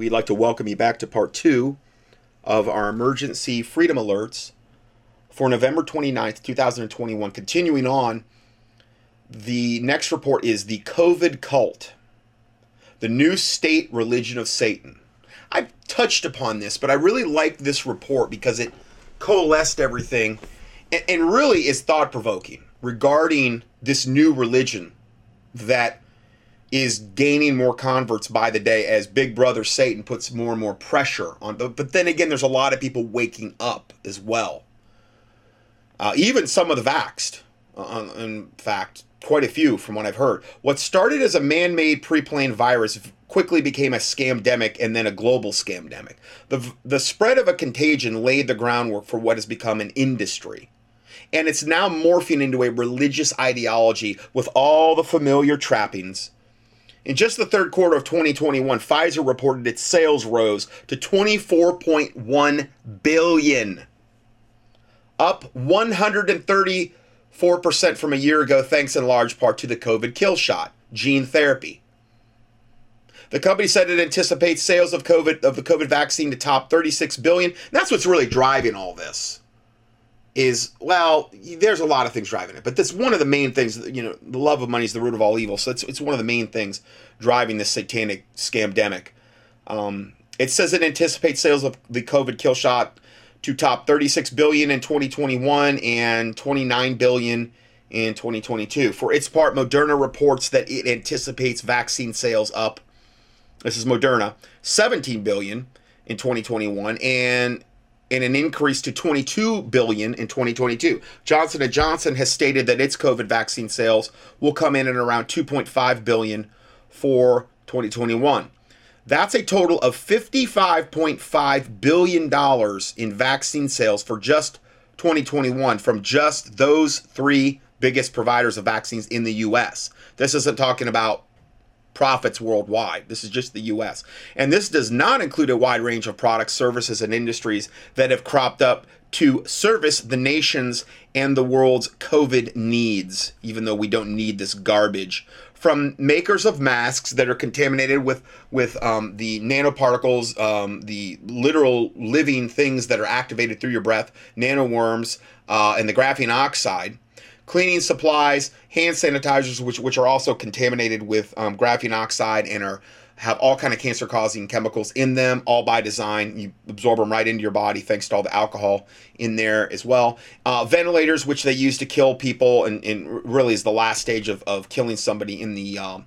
we'd like to welcome you back to part two of our emergency freedom alerts for November 29th, 2021. Continuing on, the next report is the COVID cult, the new state religion of Satan. I've touched upon this, but I really like this report because it coalesced everything and, really is thought provoking regarding this new religion that is gaining more converts by the day as Big Brother Satan puts more and more pressure on. But, but then again, there's a lot of people waking up as well. Uh, even some of the vaxxed, uh, in fact, quite a few from what I've heard. What started as a man made pre planned virus quickly became a scamdemic and then a global scamdemic. The, the spread of a contagion laid the groundwork for what has become an industry. And it's now morphing into a religious ideology with all the familiar trappings. In just the third quarter of 2021, Pfizer reported its sales rose to 24.1 billion, up 134% from a year ago thanks in large part to the COVID kill shot, gene therapy. The company said it anticipates sales of COVID of the COVID vaccine to top 36 billion. That's what's really driving all this. Is well, there's a lot of things driving it, but that's one of the main things. You know, the love of money is the root of all evil. So it's it's one of the main things driving this satanic scamdemic. Um, it says it anticipates sales of the COVID kill shot to top 36 billion in 2021 and 29 billion in 2022. For its part, Moderna reports that it anticipates vaccine sales up this is Moderna, 17 billion in 2021 and and an increase to 22 billion in 2022. Johnson & Johnson has stated that its COVID vaccine sales will come in at around 2.5 billion for 2021. That's a total of 55.5 billion dollars in vaccine sales for just 2021 from just those 3 biggest providers of vaccines in the US. This isn't talking about profits worldwide. This is just the US. And this does not include a wide range of products, services, and industries that have cropped up to service the nation's and the world's COVID needs, even though we don't need this garbage. From makers of masks that are contaminated with with um, the nanoparticles, um, the literal living things that are activated through your breath, nanoworms, uh, and the graphene oxide, cleaning supplies, hand sanitizers, which which are also contaminated with um, graphene oxide and are have all kind of cancer causing chemicals in them all by design. You absorb them right into your body thanks to all the alcohol in there as well. Uh, ventilators which they use to kill people and, and really is the last stage of, of killing somebody in the um,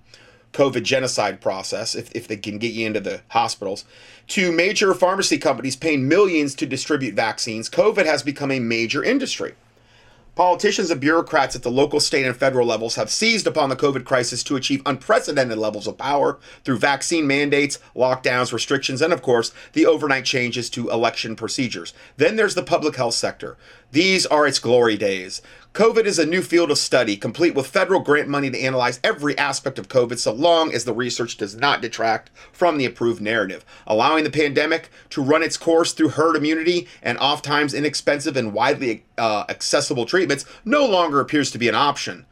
covid genocide process if, if they can get you into the hospitals. To major pharmacy companies paying millions to distribute vaccines. Covid has become a major industry Politicians and bureaucrats at the local, state, and federal levels have seized upon the COVID crisis to achieve unprecedented levels of power through vaccine mandates, lockdowns, restrictions, and of course, the overnight changes to election procedures. Then there's the public health sector. These are its glory days. COVID is a new field of study, complete with federal grant money to analyze every aspect of COVID so long as the research does not detract from the approved narrative, allowing the pandemic to run its course through herd immunity and oftentimes inexpensive and widely uh, accessible treatments no longer appears to be an option,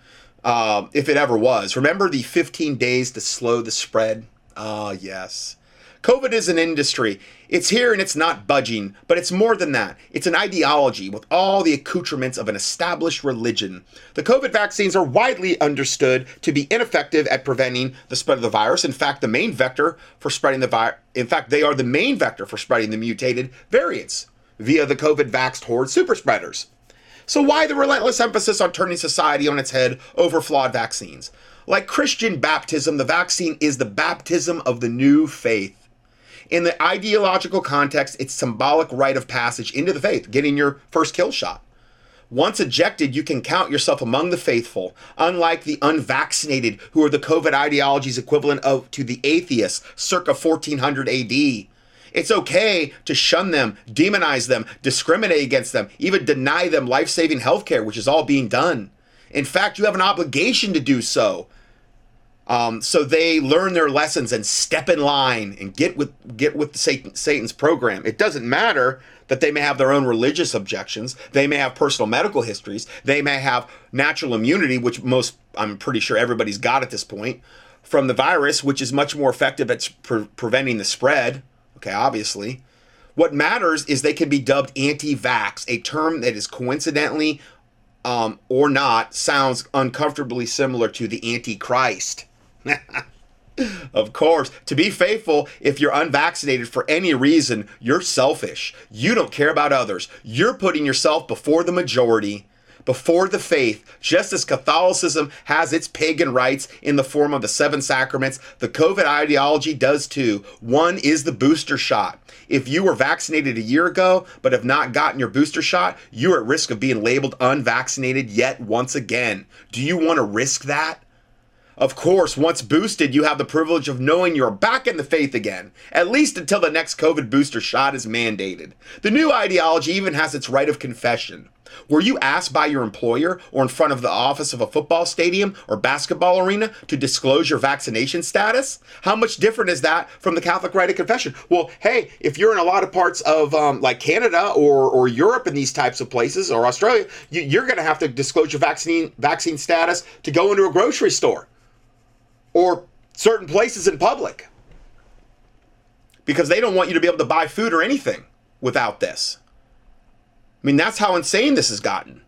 uh, if it ever was. Remember the 15 days to slow the spread? Ah, uh, yes. COVID is an industry. It's here and it's not budging, but it's more than that. It's an ideology with all the accoutrements of an established religion. The COVID vaccines are widely understood to be ineffective at preventing the spread of the virus. In fact, the main vector for spreading the virus, in fact, they are the main vector for spreading the mutated variants via the COVID vaxxed horde super spreaders. So, why the relentless emphasis on turning society on its head over flawed vaccines? Like Christian baptism, the vaccine is the baptism of the new faith. In the ideological context, it's symbolic rite of passage into the faith, getting your first kill shot. Once ejected, you can count yourself among the faithful, unlike the unvaccinated, who are the COVID ideology's equivalent of to the atheists circa 1400 AD. It's okay to shun them, demonize them, discriminate against them, even deny them life saving healthcare, which is all being done. In fact, you have an obligation to do so. Um, so they learn their lessons and step in line and get with get with Satan, Satan's program. It doesn't matter that they may have their own religious objections. They may have personal medical histories. They may have natural immunity, which most I'm pretty sure everybody's got at this point from the virus, which is much more effective at pre- preventing the spread Okay, obviously. What matters is they can be dubbed anti vax, a term that is coincidentally um, or not sounds uncomfortably similar to the Antichrist. of course, to be faithful, if you're unvaccinated for any reason, you're selfish. You don't care about others. You're putting yourself before the majority before the faith, just as Catholicism has its pagan rites in the form of the seven sacraments, the COVID ideology does too. One is the booster shot. If you were vaccinated a year ago but have not gotten your booster shot, you're at risk of being labeled unvaccinated yet once again. Do you want to risk that? Of course, once boosted, you have the privilege of knowing you're back in the faith again, at least until the next COVID booster shot is mandated. The new ideology even has its rite of confession. Were you asked by your employer or in front of the office of a football stadium or basketball arena to disclose your vaccination status? How much different is that from the Catholic rite of confession? Well, hey, if you're in a lot of parts of um, like Canada or, or Europe and these types of places or Australia, you, you're going to have to disclose your vaccine vaccine status to go into a grocery store or certain places in public because they don't want you to be able to buy food or anything without this. I mean, that's how insane this has gotten.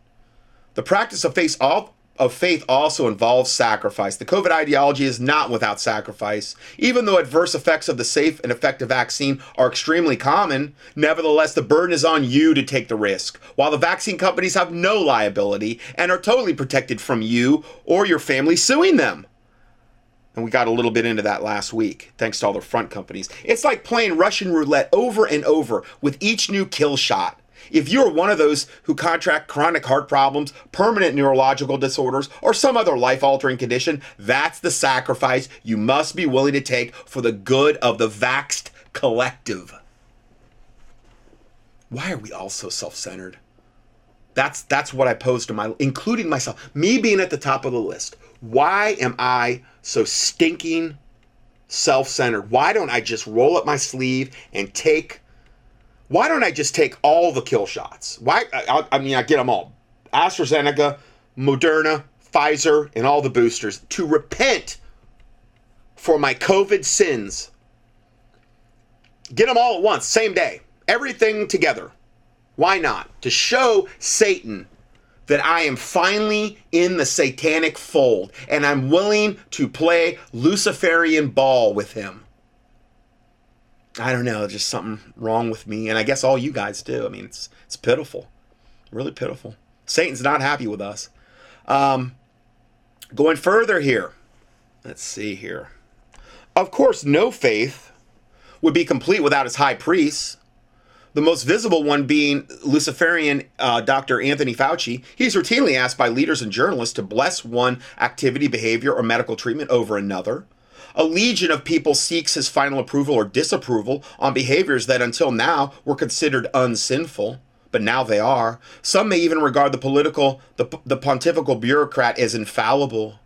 The practice of faith, of faith also involves sacrifice. The COVID ideology is not without sacrifice. Even though adverse effects of the safe and effective vaccine are extremely common, nevertheless, the burden is on you to take the risk, while the vaccine companies have no liability and are totally protected from you or your family suing them. And we got a little bit into that last week, thanks to all the front companies. It's like playing Russian roulette over and over with each new kill shot. If you're one of those who contract chronic heart problems, permanent neurological disorders, or some other life altering condition, that's the sacrifice you must be willing to take for the good of the vaxed collective. Why are we all so self centered? That's, that's what I pose to my, including myself, me being at the top of the list. Why am I so stinking self centered? Why don't I just roll up my sleeve and take why don't I just take all the kill shots? Why? I, I mean, I get them all AstraZeneca, Moderna, Pfizer, and all the boosters to repent for my COVID sins. Get them all at once, same day, everything together. Why not? To show Satan that I am finally in the satanic fold and I'm willing to play Luciferian ball with him. I don't know, just something wrong with me, and I guess all you guys do. I mean, it's it's pitiful, really pitiful. Satan's not happy with us. Um, going further here, let's see here. Of course, no faith would be complete without its high priests. The most visible one being Luciferian uh, Dr. Anthony Fauci. He's routinely asked by leaders and journalists to bless one activity, behavior, or medical treatment over another. A legion of people seeks his final approval or disapproval on behaviors that until now were considered unsinful, but now they are. Some may even regard the political, the, the pontifical bureaucrat as infallible.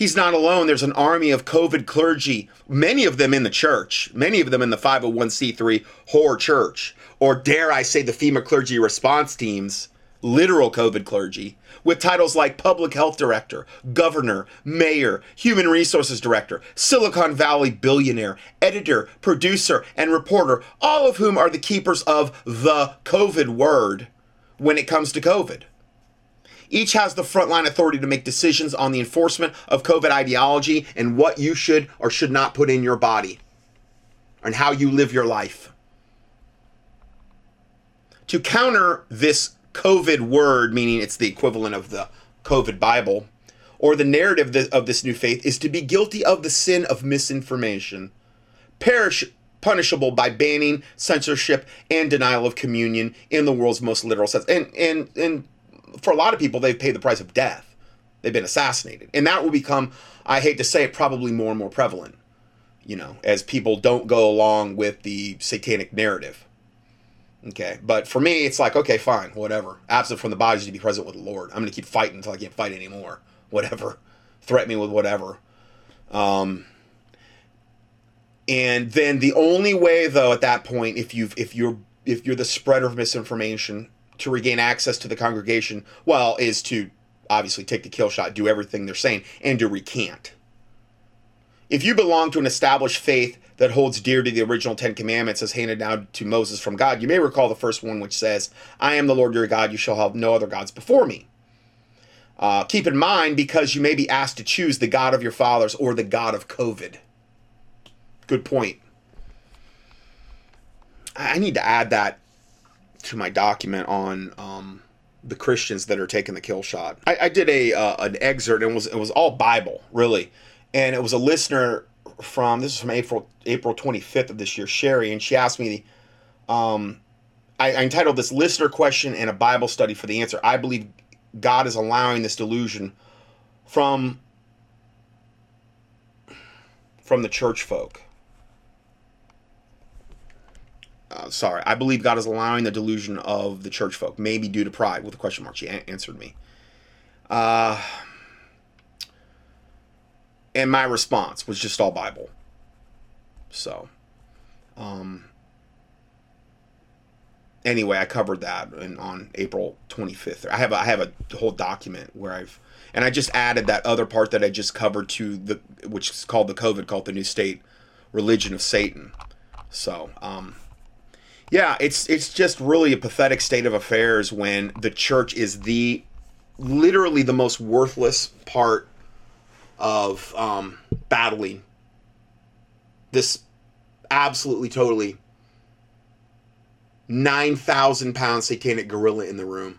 He's not alone. There's an army of COVID clergy, many of them in the church, many of them in the 501c3 whore church, or dare I say the FEMA clergy response teams, literal COVID clergy, with titles like Public Health Director, Governor, Mayor, Human Resources Director, Silicon Valley billionaire, editor, producer, and reporter, all of whom are the keepers of the COVID word when it comes to COVID. Each has the frontline authority to make decisions on the enforcement of COVID ideology and what you should or should not put in your body and how you live your life. To counter this COVID word, meaning it's the equivalent of the COVID Bible, or the narrative of this new faith, is to be guilty of the sin of misinformation, perish punishable by banning, censorship, and denial of communion in the world's most literal sense. And and and for a lot of people, they've paid the price of death. They've been assassinated, and that will become, I hate to say it, probably more and more prevalent. You know, as people don't go along with the satanic narrative. Okay, but for me, it's like okay, fine, whatever. Absent from the bodies to be present with the Lord. I'm going to keep fighting until I can't fight anymore. Whatever, threaten me with whatever. Um, and then the only way, though, at that point, if you've if you're if you're the spreader of misinformation to regain access to the congregation, well, is to obviously take the kill shot, do everything they're saying, and to recant. If you belong to an established faith that holds dear to the original Ten Commandments as handed down to Moses from God, you may recall the first one, which says, I am the Lord your God, you shall have no other gods before me. Uh, keep in mind because you may be asked to choose the God of your fathers or the God of COVID. Good point. I need to add that to my document on um, the Christians that are taking the kill shot. I, I did a uh, an excerpt and it was it was all Bible really, and it was a listener from this is from April April 25th of this year, Sherry, and she asked me, um, I, I entitled this listener question and a Bible study for the answer. I believe God is allowing this delusion from from the church folk. Uh, sorry, I believe God is allowing the delusion of the church folk, maybe due to pride, with a question mark. She a- answered me. Uh, and my response was just all Bible. So, um, anyway, I covered that in, on April 25th. I have a, I have a whole document where I've and I just added that other part that I just covered to the which is called the COVID called the New State Religion of Satan. So, um, yeah, it's it's just really a pathetic state of affairs when the church is the literally the most worthless part of um, battling this absolutely totally 9,000 pound satanic gorilla in the room.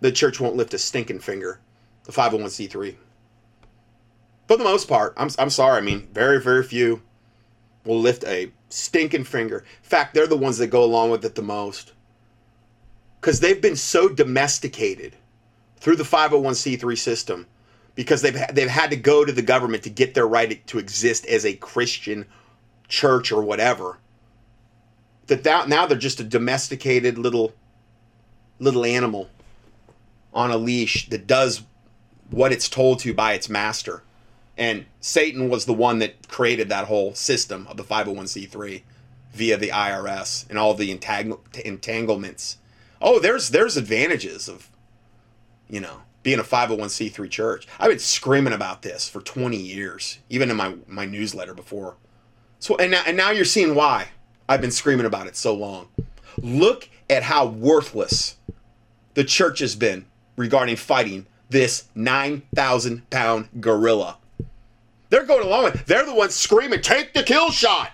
The church won't lift a stinking finger. The 501c3. For the most part, I'm, I'm sorry. I mean, very, very few will lift a stinking finger. In fact, they're the ones that go along with it the most. Because they've been so domesticated through the 501c3 system because they've, they've had to go to the government to get their right to exist as a Christian church or whatever. That, that now they're just a domesticated little little animal on a leash that does what it's told to by its master. And Satan was the one that created that whole system of the 501c3 via the IRS and all the entang- entanglements. Oh, there's there's advantages of you know, being a 501c3 church. I've been screaming about this for 20 years, even in my my newsletter before. So and now, and now you're seeing why I've been screaming about it so long. Look at how worthless the church has been regarding fighting this 9,000 pound gorilla. They're going along with it. They're the ones screaming, take the kill shot.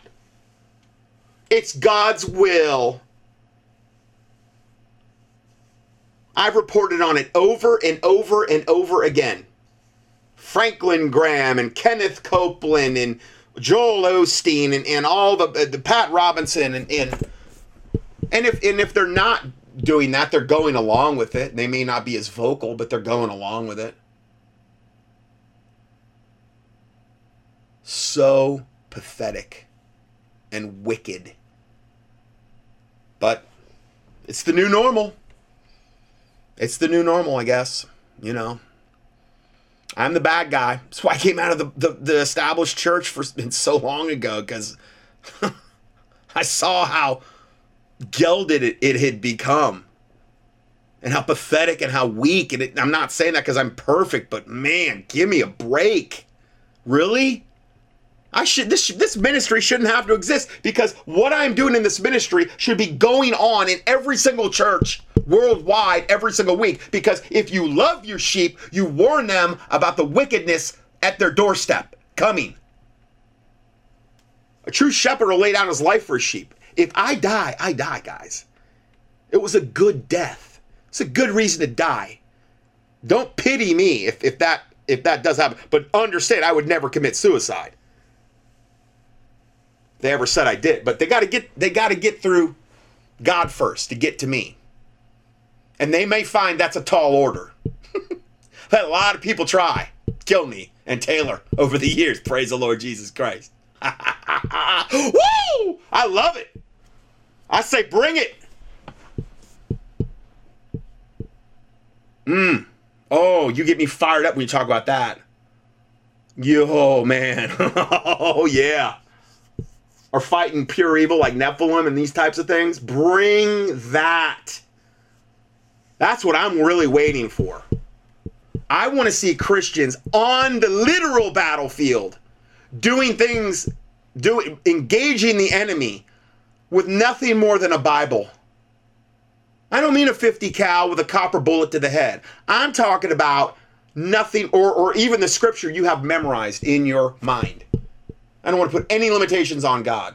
It's God's will. I've reported on it over and over and over again. Franklin Graham and Kenneth Copeland and Joel Osteen and, and all the, uh, the Pat Robinson and, and and if and if they're not doing that, they're going along with it. They may not be as vocal, but they're going along with it. So pathetic and wicked. But it's the new normal. It's the new normal, I guess. You know. I'm the bad guy. That's why I came out of the, the, the established church for so long ago, because I saw how gelded it, it had become and how pathetic and how weak. And it, I'm not saying that because I'm perfect, but man, give me a break. Really? I should this this ministry shouldn't have to exist because what I'm doing in this ministry should be going on in every single church worldwide every single week because if you love your sheep, you warn them about the wickedness at their doorstep coming. A true shepherd will lay down his life for his sheep. If I die, I die, guys. It was a good death. It's a good reason to die. Don't pity me if, if that if that does happen, but understand I would never commit suicide they ever said I did. But they got to get they got to get through God first to get to me. And they may find that's a tall order. Let a lot of people try kill me and Taylor over the years. Praise the Lord Jesus Christ. Woo! I love it. I say bring it. Mmm. Oh, you get me fired up when you talk about that. Yo, man. oh, yeah are fighting pure evil like Nephilim and these types of things, bring that. That's what I'm really waiting for. I want to see Christians on the literal battlefield doing things, doing engaging the enemy with nothing more than a Bible. I don't mean a 50 cal with a copper bullet to the head. I'm talking about nothing or or even the scripture you have memorized in your mind. I don't want to put any limitations on God.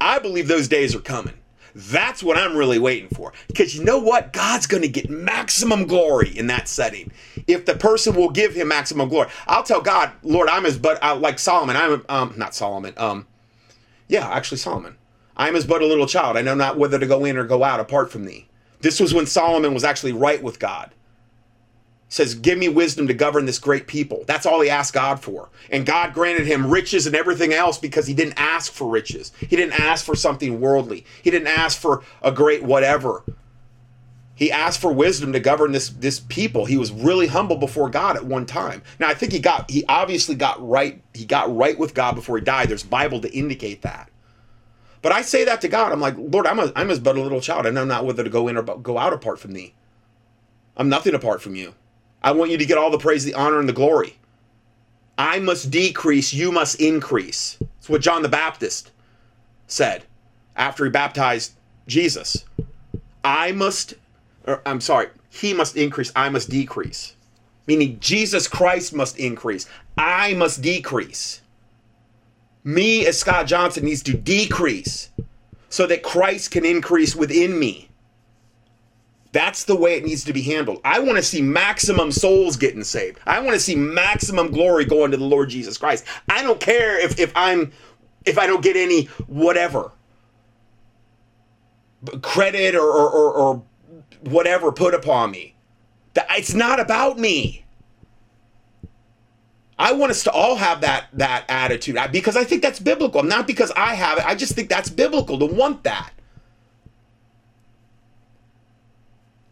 I believe those days are coming. That's what I'm really waiting for. Because you know what? God's going to get maximum glory in that setting. If the person will give him maximum glory. I'll tell God, Lord, I'm as but uh, like Solomon. I'm um not Solomon. Um yeah, actually Solomon. I'm as but a little child. I know not whether to go in or go out apart from thee. This was when Solomon was actually right with God says, Give me wisdom to govern this great people. That's all he asked God for. And God granted him riches and everything else because he didn't ask for riches. He didn't ask for something worldly. He didn't ask for a great whatever. He asked for wisdom to govern this this people. He was really humble before God at one time. Now I think he got he obviously got right he got right with God before he died. There's Bible to indicate that. But I say that to God. I'm like, Lord, I'm a, I'm as but a little child. and I know not whether to go in or go out apart from thee. I'm nothing apart from you. I want you to get all the praise, the honor, and the glory. I must decrease, you must increase. That's what John the Baptist said after he baptized Jesus. I must, or, I'm sorry, he must increase, I must decrease. Meaning Jesus Christ must increase, I must decrease. Me, as Scott Johnson, needs to decrease so that Christ can increase within me. That's the way it needs to be handled. I want to see maximum souls getting saved. I want to see maximum glory going to the Lord Jesus Christ. I don't care if, if I'm if I don't get any whatever credit or, or, or, or whatever put upon me. That It's not about me. I want us to all have that that attitude because I think that's biblical. Not because I have it. I just think that's biblical to want that.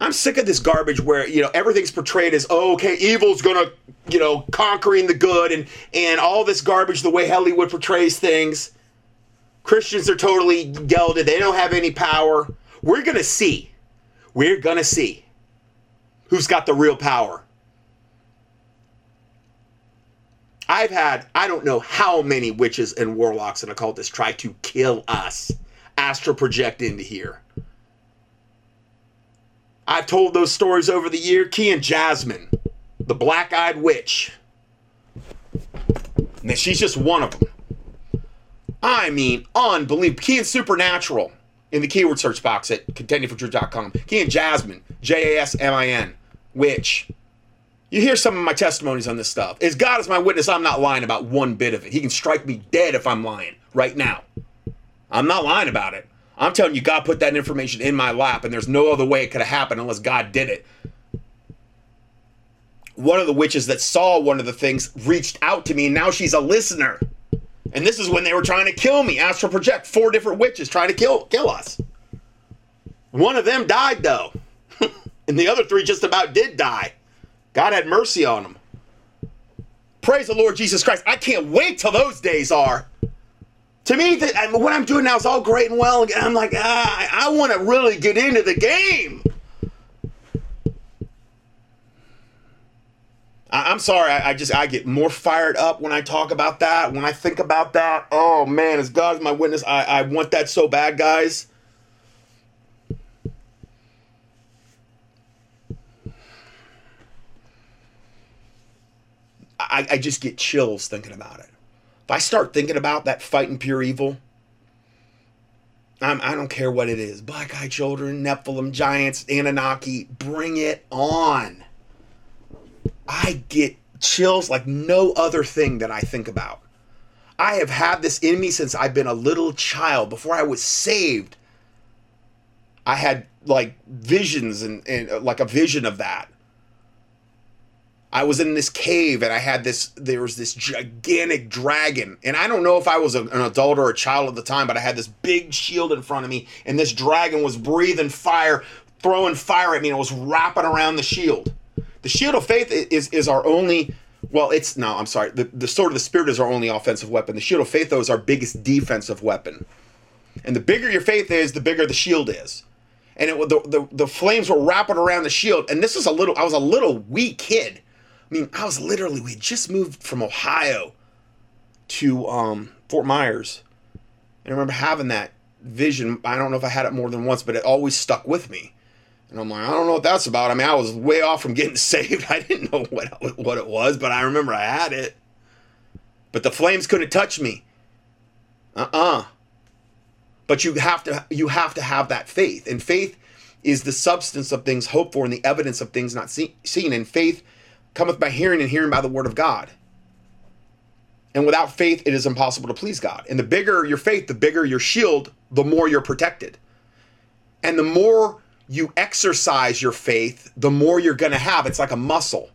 I'm sick of this garbage where you know everything's portrayed as oh, okay, evil's gonna you know conquering the good and and all this garbage the way Hollywood portrays things. Christians are totally gelded. They don't have any power. We're gonna see. We're gonna see who's got the real power. I've had I don't know how many witches and warlocks and occultists try to kill us, astral project into here. I've told those stories over the year. Key and Jasmine, the black eyed witch. And she's just one of them. I mean, unbelievable. Key and Supernatural in the keyword search box at contendingfortruth.com. Key and Jasmine, J A S M I N, witch. You hear some of my testimonies on this stuff. As God is my witness, I'm not lying about one bit of it. He can strike me dead if I'm lying right now. I'm not lying about it. I'm telling you, God put that information in my lap, and there's no other way it could have happened unless God did it. One of the witches that saw one of the things reached out to me, and now she's a listener. And this is when they were trying to kill me. Astral project four different witches trying to kill kill us. One of them died though, and the other three just about did die. God had mercy on them. Praise the Lord Jesus Christ. I can't wait till those days are. To me, that what I'm doing now is all great and well. And I'm like, ah, I want to really get into the game. I, am sorry. I, I, just I get more fired up when I talk about that. When I think about that, oh man, as God's my witness, I, I want that so bad, guys. I, I just get chills thinking about it. I start thinking about that fighting pure evil, I'm, I do not care what it is black eyed children, Nephilim, giants, Anunnaki, bring it on. I get chills like no other thing that I think about. I have had this in me since I've been a little child. Before I was saved, I had like visions and, and like a vision of that. I was in this cave and I had this, there was this gigantic dragon. And I don't know if I was a, an adult or a child at the time, but I had this big shield in front of me and this dragon was breathing fire, throwing fire at me and it was wrapping around the shield. The shield of faith is, is our only, well, it's, no, I'm sorry. The, the sword of the spirit is our only offensive weapon. The shield of faith, though, is our biggest defensive weapon. And the bigger your faith is, the bigger the shield is and it the, the the flames were wrapping around the shield. And this is a little I was a little wee kid. I mean, I was literally, we just moved from Ohio to um, Fort Myers. And I remember having that vision. I don't know if I had it more than once, but it always stuck with me. And I'm like, I don't know what that's about. I mean, I was way off from getting saved. I didn't know what what it was, but I remember I had it. But the flames couldn't touch me. Uh-uh. But you have to you have to have that faith. And faith is the substance of things hoped for and the evidence of things not see, seen. And faith cometh by hearing and hearing by the word of God. And without faith, it is impossible to please God. And the bigger your faith, the bigger your shield, the more you're protected. And the more you exercise your faith, the more you're going to have. It's like a muscle.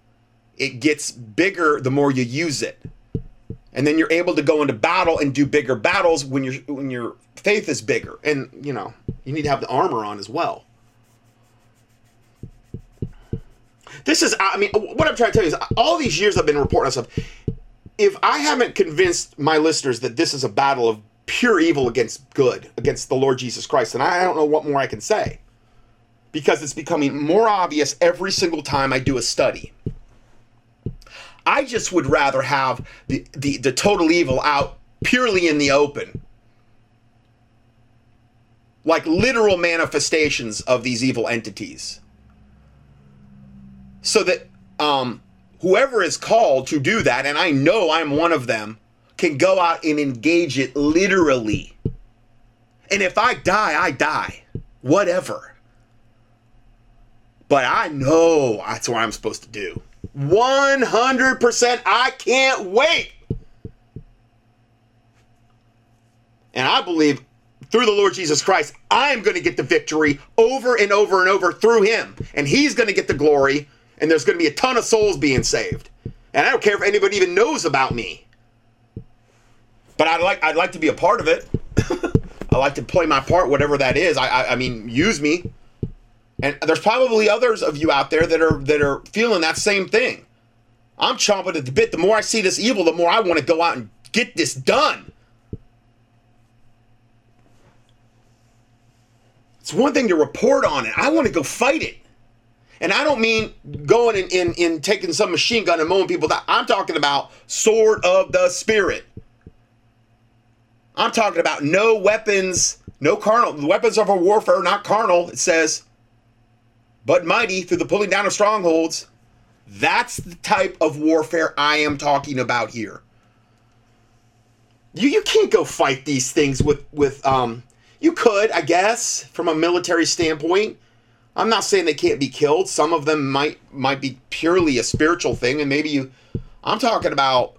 It gets bigger the more you use it. And then you're able to go into battle and do bigger battles when your when your faith is bigger. And, you know, you need to have the armor on as well. This is I mean what I'm trying to tell you is all these years I've been reporting on stuff if I haven't convinced my listeners that this is a battle of pure evil against good, against the Lord Jesus Christ, then I don't know what more I can say. Because it's becoming more obvious every single time I do a study. I just would rather have the, the, the total evil out purely in the open. Like literal manifestations of these evil entities. So that um, whoever is called to do that, and I know I'm one of them, can go out and engage it literally. And if I die, I die. Whatever. But I know that's what I'm supposed to do. 100%. I can't wait. And I believe through the Lord Jesus Christ, I am going to get the victory over and over and over through him. And he's going to get the glory and there's going to be a ton of souls being saved. And I don't care if anybody even knows about me. But I'd like I'd like to be a part of it. I like to play my part, whatever that is. I, I I mean, use me. And there's probably others of you out there that are that are feeling that same thing. I'm chomping at the bit. The more I see this evil, the more I want to go out and get this done. It's one thing to report on it. I want to go fight it. And I don't mean going and in, in, taking some machine gun and mowing people down. I'm talking about sword of the spirit. I'm talking about no weapons, no carnal. The weapons of our warfare, not carnal, it says, but mighty through the pulling down of strongholds. That's the type of warfare I am talking about here. You, you can't go fight these things with, with um, you could, I guess, from a military standpoint I'm not saying they can't be killed. Some of them might might be purely a spiritual thing, and maybe you. I'm talking about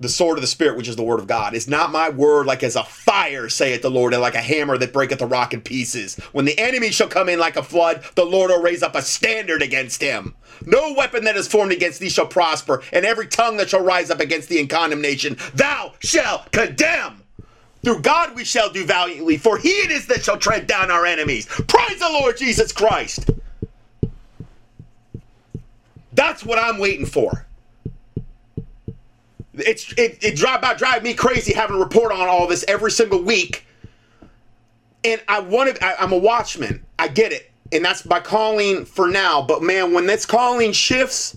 the sword of the spirit, which is the word of God. Is not my word like as a fire, saith the Lord, and like a hammer that breaketh the rock in pieces. When the enemy shall come in like a flood, the Lord will raise up a standard against him. No weapon that is formed against thee shall prosper, and every tongue that shall rise up against thee in condemnation, thou shalt condemn. Through God we shall do valiantly, for he it is that shall tread down our enemies. Praise the Lord Jesus Christ. That's what I'm waiting for. It's it, it drive about drive me crazy having to report on all this every single week. And I want to. I, I'm a watchman. I get it, and that's my calling for now. But man, when this calling shifts,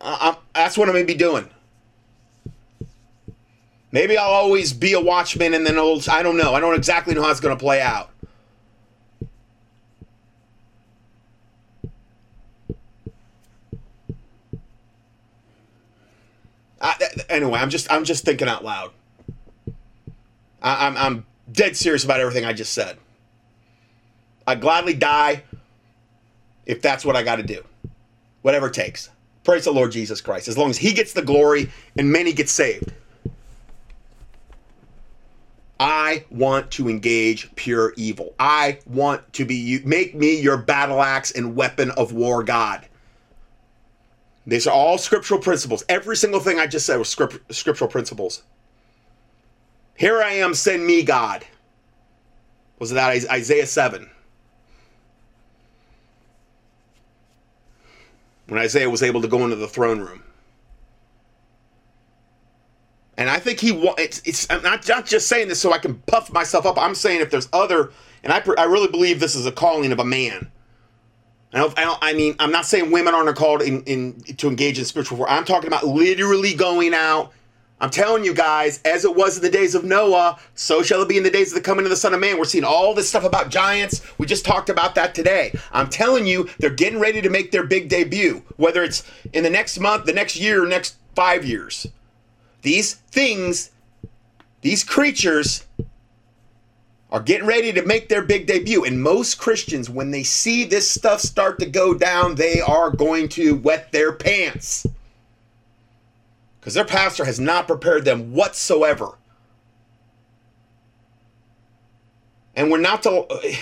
uh, that's what I'm gonna be doing. Maybe I'll always be a watchman and then. I don't know. I don't exactly know how it's going to play out. I, uh, anyway, I'm just I'm just thinking out loud. I, I'm I'm dead serious about everything I just said. I'd gladly die if that's what I got to do, whatever it takes. Praise the Lord Jesus Christ. As long as He gets the glory and many get saved. I want to engage pure evil. I want to be you. make me your battle axe and weapon of war, God. These are all scriptural principles. Every single thing I just said was script, scriptural principles. Here I am, send me, God. Was that Isaiah 7? When Isaiah was able to go into the throne room. And I think he it's, it's I'm not, not just saying this so I can puff myself up. I'm saying if there's other, and I, I really believe this is a calling of a man. I don't, I, don't, I mean, I'm not saying women aren't called in, in to engage in spiritual war. I'm talking about literally going out I'm telling you guys, as it was in the days of Noah, so shall it be in the days of the coming of the Son of Man. We're seeing all this stuff about giants. We just talked about that today. I'm telling you, they're getting ready to make their big debut, whether it's in the next month, the next year, or next five years. These things, these creatures, are getting ready to make their big debut. And most Christians, when they see this stuff start to go down, they are going to wet their pants because their pastor has not prepared them whatsoever. And we're not to.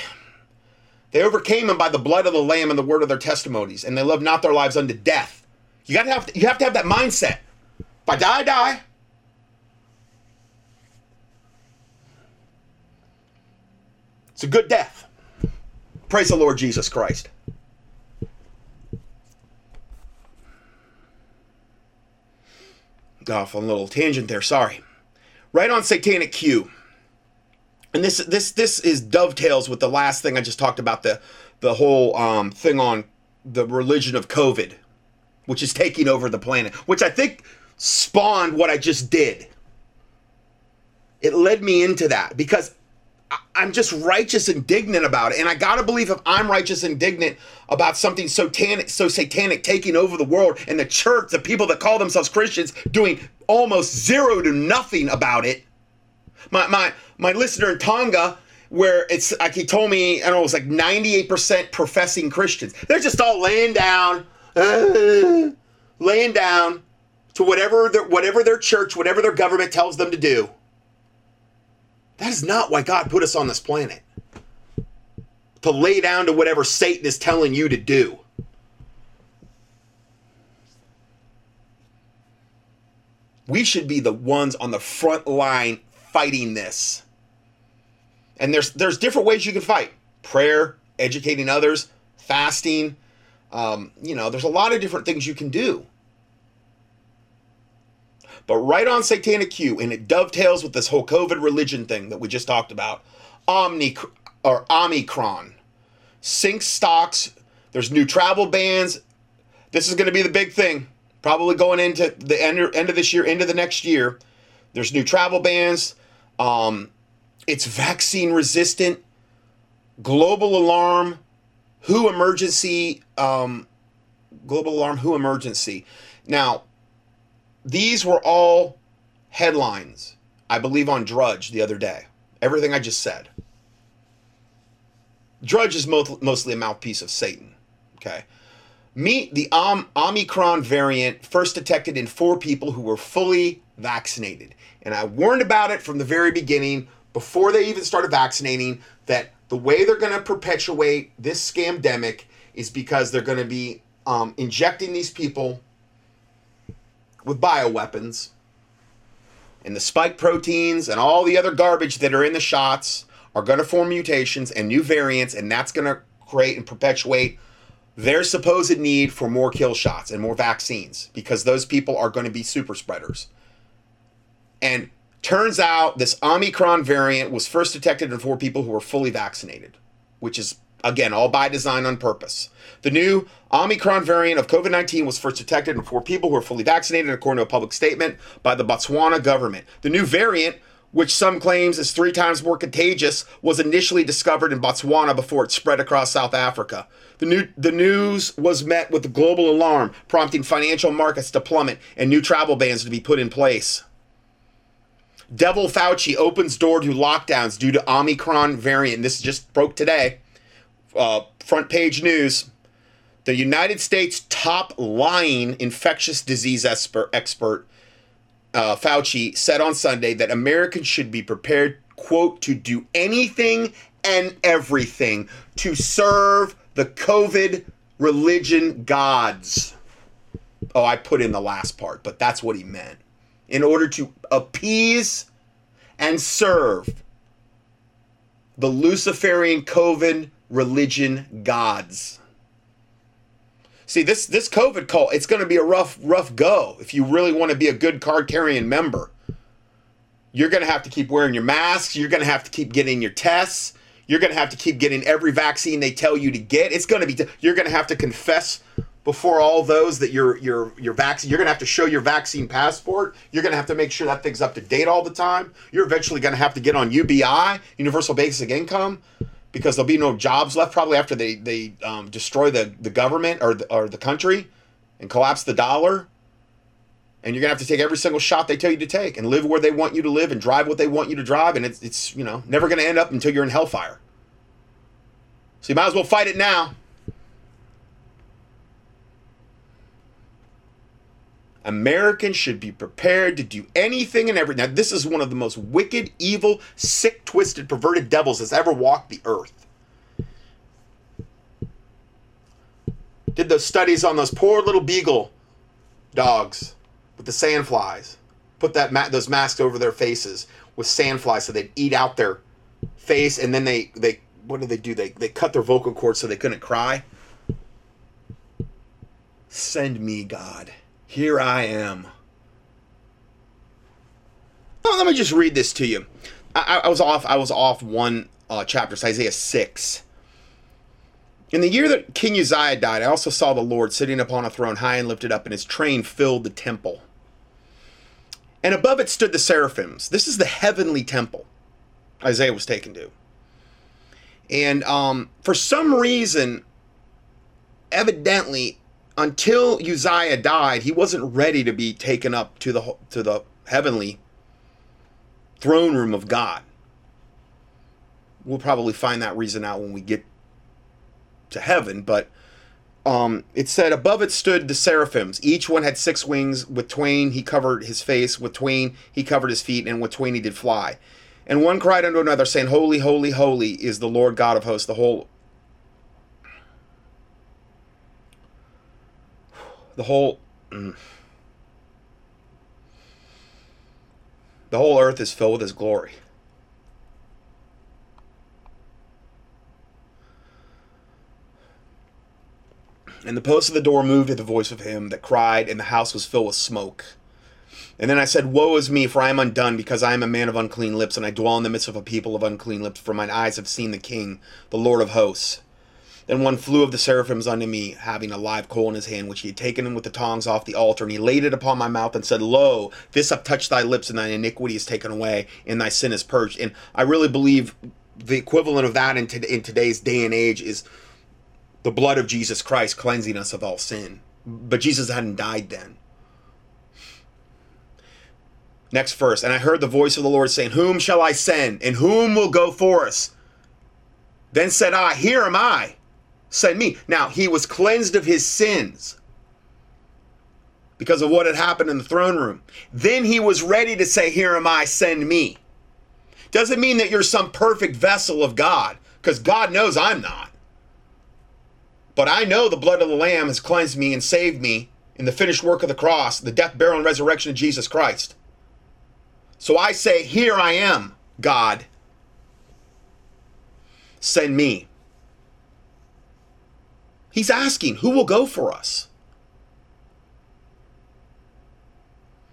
They overcame him by the blood of the Lamb and the word of their testimonies, and they loved not their lives unto death. You got to have you have to have that mindset. If I die, I die. It's a good death. Praise the Lord Jesus Christ. off on a little tangent there. Sorry. Right on Satanic Q. And this this this is dovetails with the last thing I just talked about the the whole um, thing on the religion of COVID, which is taking over the planet, which I think spawned what I just did. It led me into that because I'm just righteous indignant about it. And I gotta believe if I'm righteous indignant about something so satanic, so satanic taking over the world and the church, the people that call themselves Christians doing almost zero to nothing about it. My my my listener in Tonga, where it's like he told me, I don't know, it was like 98% professing Christians. They're just all laying down, uh, laying down to whatever their whatever their church, whatever their government tells them to do. That is not why God put us on this planet. To lay down to whatever Satan is telling you to do. We should be the ones on the front line fighting this. And there's there's different ways you can fight. Prayer, educating others, fasting. Um, you know, there's a lot of different things you can do. But right on Satanic Q, and it dovetails with this whole COVID religion thing that we just talked about. Omni or Omicron sinks stocks. There's new travel bans. This is going to be the big thing. Probably going into the end, end of this year, into the next year. There's new travel bans. Um, it's vaccine resistant. Global alarm. WHO emergency. Um, global alarm. WHO emergency. Now, these were all headlines, I believe, on Drudge the other day. Everything I just said. Drudge is mostly a mouthpiece of Satan. Okay. Meet the Om- Omicron variant first detected in four people who were fully vaccinated. And I warned about it from the very beginning, before they even started vaccinating, that the way they're going to perpetuate this scamdemic is because they're going to be um, injecting these people with bioweapons and the spike proteins and all the other garbage that are in the shots are going to form mutations and new variants, and that's going to create and perpetuate their supposed need for more kill shots and more vaccines because those people are going to be super spreaders. And turns out this Omicron variant was first detected in four people who were fully vaccinated, which is, again, all by design on purpose. The new Omicron variant of COVID 19 was first detected in four people who were fully vaccinated, according to a public statement by the Botswana government. The new variant, which some claims is three times more contagious, was initially discovered in Botswana before it spread across South Africa. The, new, the news was met with global alarm, prompting financial markets to plummet and new travel bans to be put in place. Devil Fauci opens door to lockdowns due to Omicron variant. This just broke today. Uh, front page news. The United States top lying infectious disease expert, expert uh, Fauci said on Sunday that Americans should be prepared, quote, to do anything and everything to serve the COVID religion gods. Oh, I put in the last part, but that's what he meant. In order to appease and serve the Luciferian COVID religion gods. See, this this COVID cult, it's going to be a rough rough go if you really want to be a good card carrying member. You're going to have to keep wearing your masks, you're going to have to keep getting your tests, you're going to have to keep getting every vaccine they tell you to get. It's going to be you're going to have to confess before all those that your your your vaccine you're going to have to show your vaccine passport you're going to have to make sure that thing's up to date all the time you're eventually going to have to get on ubi universal basic income because there'll be no jobs left probably after they they um, destroy the the government or the, or the country and collapse the dollar. And you're gonna have to take every single shot they tell you to take and live where they want you to live and drive what they want you to drive. And it's, it's you know never gonna end up until you're in hellfire. So you might as well fight it now Americans should be prepared to do anything and everything. Now, this is one of the most wicked, evil, sick, twisted, perverted devils that's ever walked the earth. Did those studies on those poor little beagle dogs with the sandflies. Put that ma- those masks over their faces with sandflies so they'd eat out their face, and then they they what did they do? They they cut their vocal cords so they couldn't cry. Send me, God. Here I am. Let me just read this to you. I, I was off. I was off one uh, chapter, so Isaiah six. In the year that King Uzziah died, I also saw the Lord sitting upon a throne, high and lifted up, and his train filled the temple. And above it stood the seraphims. This is the heavenly temple Isaiah was taken to. And um, for some reason, evidently, until Uzziah died, he wasn't ready to be taken up to the to the heavenly throne room of God. We'll probably find that reason out when we get to heaven, but um, it said above it stood the seraphims. Each one had six wings. With twain he covered his face. With twain he covered his feet, and with twain he did fly. And one cried unto another, saying, Holy, holy, holy is the Lord God of hosts. The whole the whole mm, the whole earth is filled with his glory. And the posts of the door moved at the voice of him that cried, and the house was filled with smoke. And then I said, Woe is me, for I am undone, because I am a man of unclean lips, and I dwell in the midst of a people of unclean lips, for mine eyes have seen the King, the Lord of hosts. Then one flew of the seraphims unto me, having a live coal in his hand, which he had taken with the tongs off the altar, and he laid it upon my mouth and said, Lo, this hath touched thy lips, and thine iniquity is taken away, and thy sin is purged. And I really believe the equivalent of that in, to, in today's day and age is the blood of Jesus Christ cleansing us of all sin. But Jesus hadn't died then. Next verse. And I heard the voice of the Lord saying, Whom shall I send? And whom will go for us? Then said I, Here am I send me. Now, he was cleansed of his sins because of what had happened in the throne room. Then he was ready to say, Here am I, send me. Doesn't mean that you're some perfect vessel of God, because God knows I'm not. But I know the blood of the Lamb has cleansed me and saved me in the finished work of the cross, the death, burial, and resurrection of Jesus Christ. So I say, Here I am, God. Send me. He's asking, Who will go for us?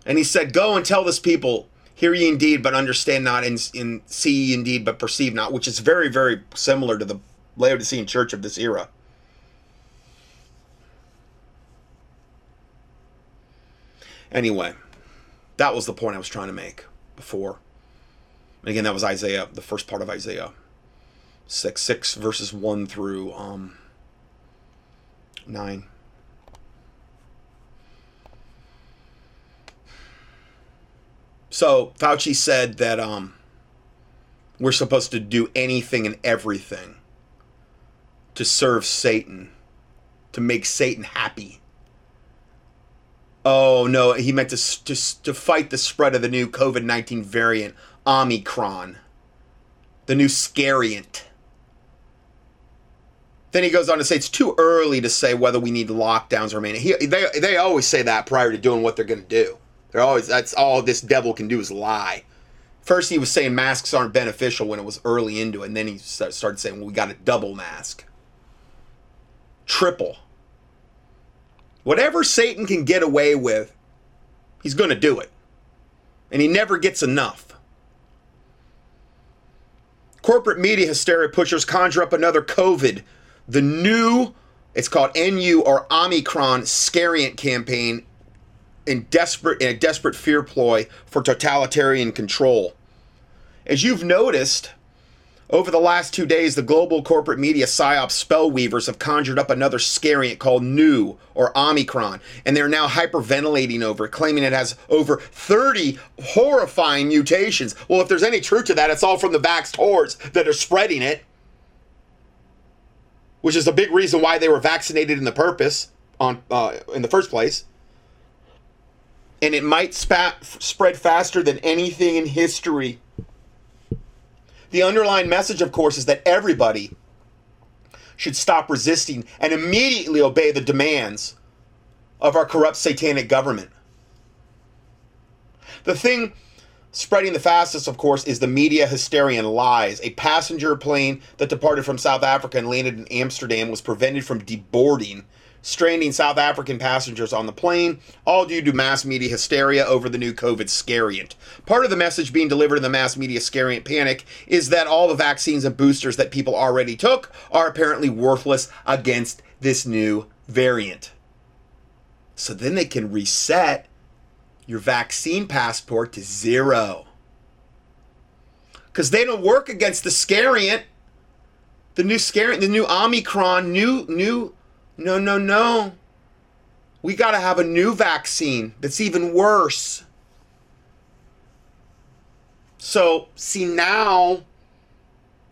And he said, Go and tell this people, hear ye indeed, but understand not, and, and see ye indeed, but perceive not, which is very, very similar to the Laodicean church of this era. Anyway, that was the point I was trying to make before. And again, that was Isaiah, the first part of Isaiah 6, 6 verses 1 through um, 9. So Fauci said that um, we're supposed to do anything and everything to serve Satan, to make Satan happy. Oh no, he meant to, to, to fight the spread of the new COVID 19 variant, Omicron, the new scariant. Then he goes on to say it's too early to say whether we need lockdowns or remain. He, they they always say that prior to doing what they're going to do. They're always that's all this devil can do is lie. First he was saying masks aren't beneficial when it was early into it, and then he started saying, "Well, we got a double mask, triple." Whatever Satan can get away with, he's going to do it, and he never gets enough. Corporate media hysteria pushers conjure up another COVID the new It's called NU or Omicron Scariant campaign in desperate in a desperate fear ploy for totalitarian control. As you've noticed, over the last two days, the global corporate media psyop spellweavers have conjured up another scariant called Nu or Omicron, and they're now hyperventilating over it, claiming it has over 30 horrifying mutations. Well, if there's any truth to that, it's all from the vaxxed hordes that are spreading it, which is a big reason why they were vaccinated in the purpose on uh, in the first place. And it might spread faster than anything in history. The underlying message, of course, is that everybody should stop resisting and immediately obey the demands of our corrupt satanic government. The thing spreading the fastest, of course, is the media hysteria and lies. A passenger plane that departed from South Africa and landed in Amsterdam was prevented from deboarding stranding South African passengers on the plane, all due to mass media hysteria over the new COVID scariant. Part of the message being delivered in the mass media scariant panic is that all the vaccines and boosters that people already took are apparently worthless against this new variant. So then they can reset your vaccine passport to zero. Because they don't work against the scariant, the new scariant, the new Omicron, new new no, no, no. We got to have a new vaccine that's even worse. So, see, now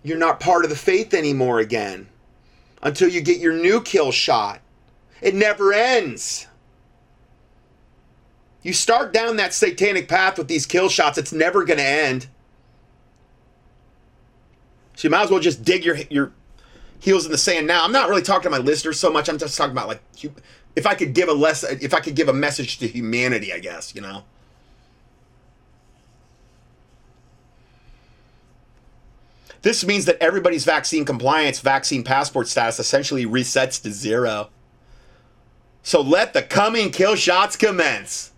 you're not part of the faith anymore again until you get your new kill shot. It never ends. You start down that satanic path with these kill shots, it's never going to end. So you might as well just dig your your heels in the sand now. I'm not really talking to my listeners so much. I'm just talking about like if I could give a less if I could give a message to humanity, I guess, you know. This means that everybody's vaccine compliance, vaccine passport status essentially resets to zero. So let the coming kill shots commence.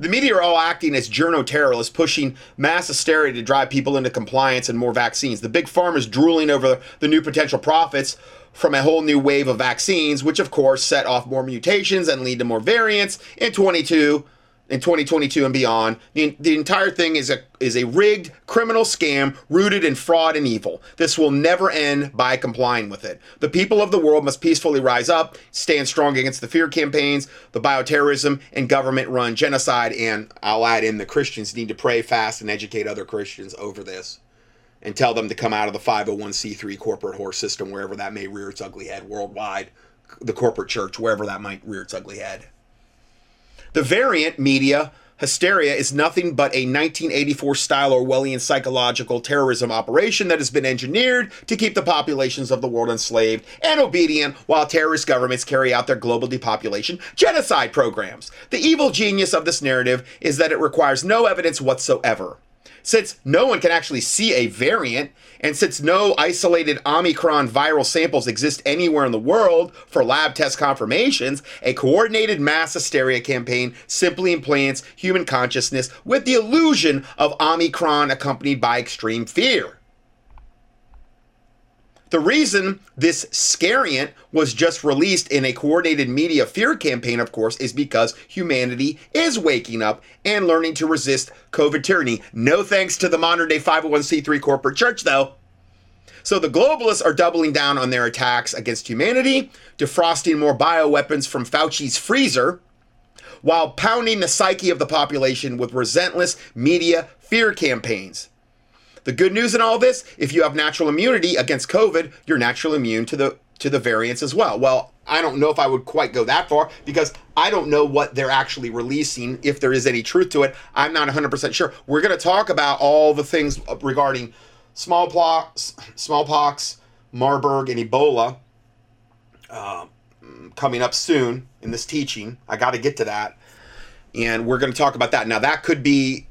The media are all acting as journo terrorists, pushing mass hysteria to drive people into compliance and more vaccines. The big pharma's drooling over the new potential profits from a whole new wave of vaccines, which of course set off more mutations and lead to more variants in 22 in 2022 and beyond. The, the entire thing is a is a rigged criminal scam rooted in fraud and evil. This will never end by complying with it. The people of the world must peacefully rise up, stand strong against the fear campaigns, the bioterrorism, and government-run genocide. And I'll add in the Christians need to pray fast and educate other Christians over this. And tell them to come out of the 501c3 corporate horse system, wherever that may rear its ugly head worldwide, the corporate church, wherever that might rear its ugly head. The variant media hysteria is nothing but a 1984 style Orwellian psychological terrorism operation that has been engineered to keep the populations of the world enslaved and obedient while terrorist governments carry out their global depopulation genocide programs. The evil genius of this narrative is that it requires no evidence whatsoever. Since no one can actually see a variant, and since no isolated Omicron viral samples exist anywhere in the world for lab test confirmations, a coordinated mass hysteria campaign simply implants human consciousness with the illusion of Omicron accompanied by extreme fear. The reason this scariant was just released in a coordinated media fear campaign, of course, is because humanity is waking up and learning to resist COVID tyranny. No thanks to the modern day 501c3 corporate church, though. So the globalists are doubling down on their attacks against humanity, defrosting more bioweapons from Fauci's freezer, while pounding the psyche of the population with relentless media fear campaigns. The good news in all this, if you have natural immunity against COVID, you're naturally immune to the to the variants as well. Well, I don't know if I would quite go that far because I don't know what they're actually releasing, if there is any truth to it. I'm not 100% sure. We're going to talk about all the things regarding smallpox, smallpox, Marburg, and Ebola uh, coming up soon in this teaching. I got to get to that. And we're going to talk about that. Now, that could be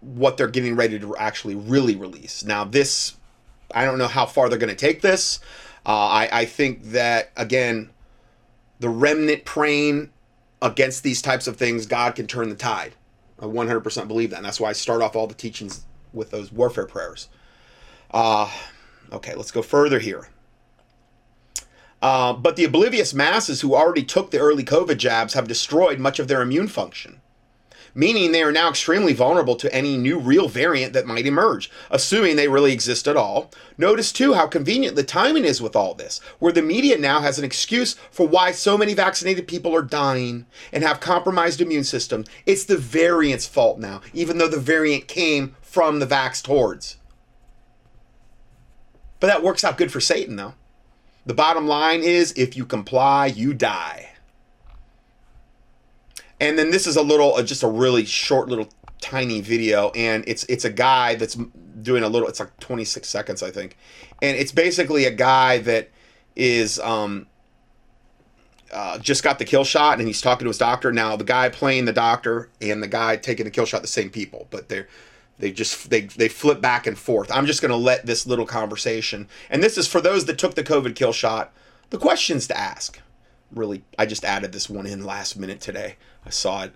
what they're getting ready to actually really release. Now, this, I don't know how far they're going to take this. Uh, I, I think that, again, the remnant praying against these types of things, God can turn the tide. I 100% believe that. And that's why I start off all the teachings with those warfare prayers. Uh, okay, let's go further here. Uh, but the oblivious masses who already took the early COVID jabs have destroyed much of their immune function, meaning they are now extremely vulnerable to any new real variant that might emerge, assuming they really exist at all. Notice too how convenient the timing is with all this, where the media now has an excuse for why so many vaccinated people are dying and have compromised immune systems. It's the variant's fault now, even though the variant came from the vaxxed hordes. But that works out good for Satan, though. The bottom line is if you comply, you die. And then this is a little, uh, just a really short little tiny video, and it's it's a guy that's doing a little. It's like 26 seconds, I think, and it's basically a guy that is um, uh, just got the kill shot, and he's talking to his doctor. Now the guy playing the doctor and the guy taking the kill shot, the same people, but they're they just they they flip back and forth. I'm just going to let this little conversation, and this is for those that took the COVID kill shot. The questions to ask. Really, I just added this one in last minute today. I saw it.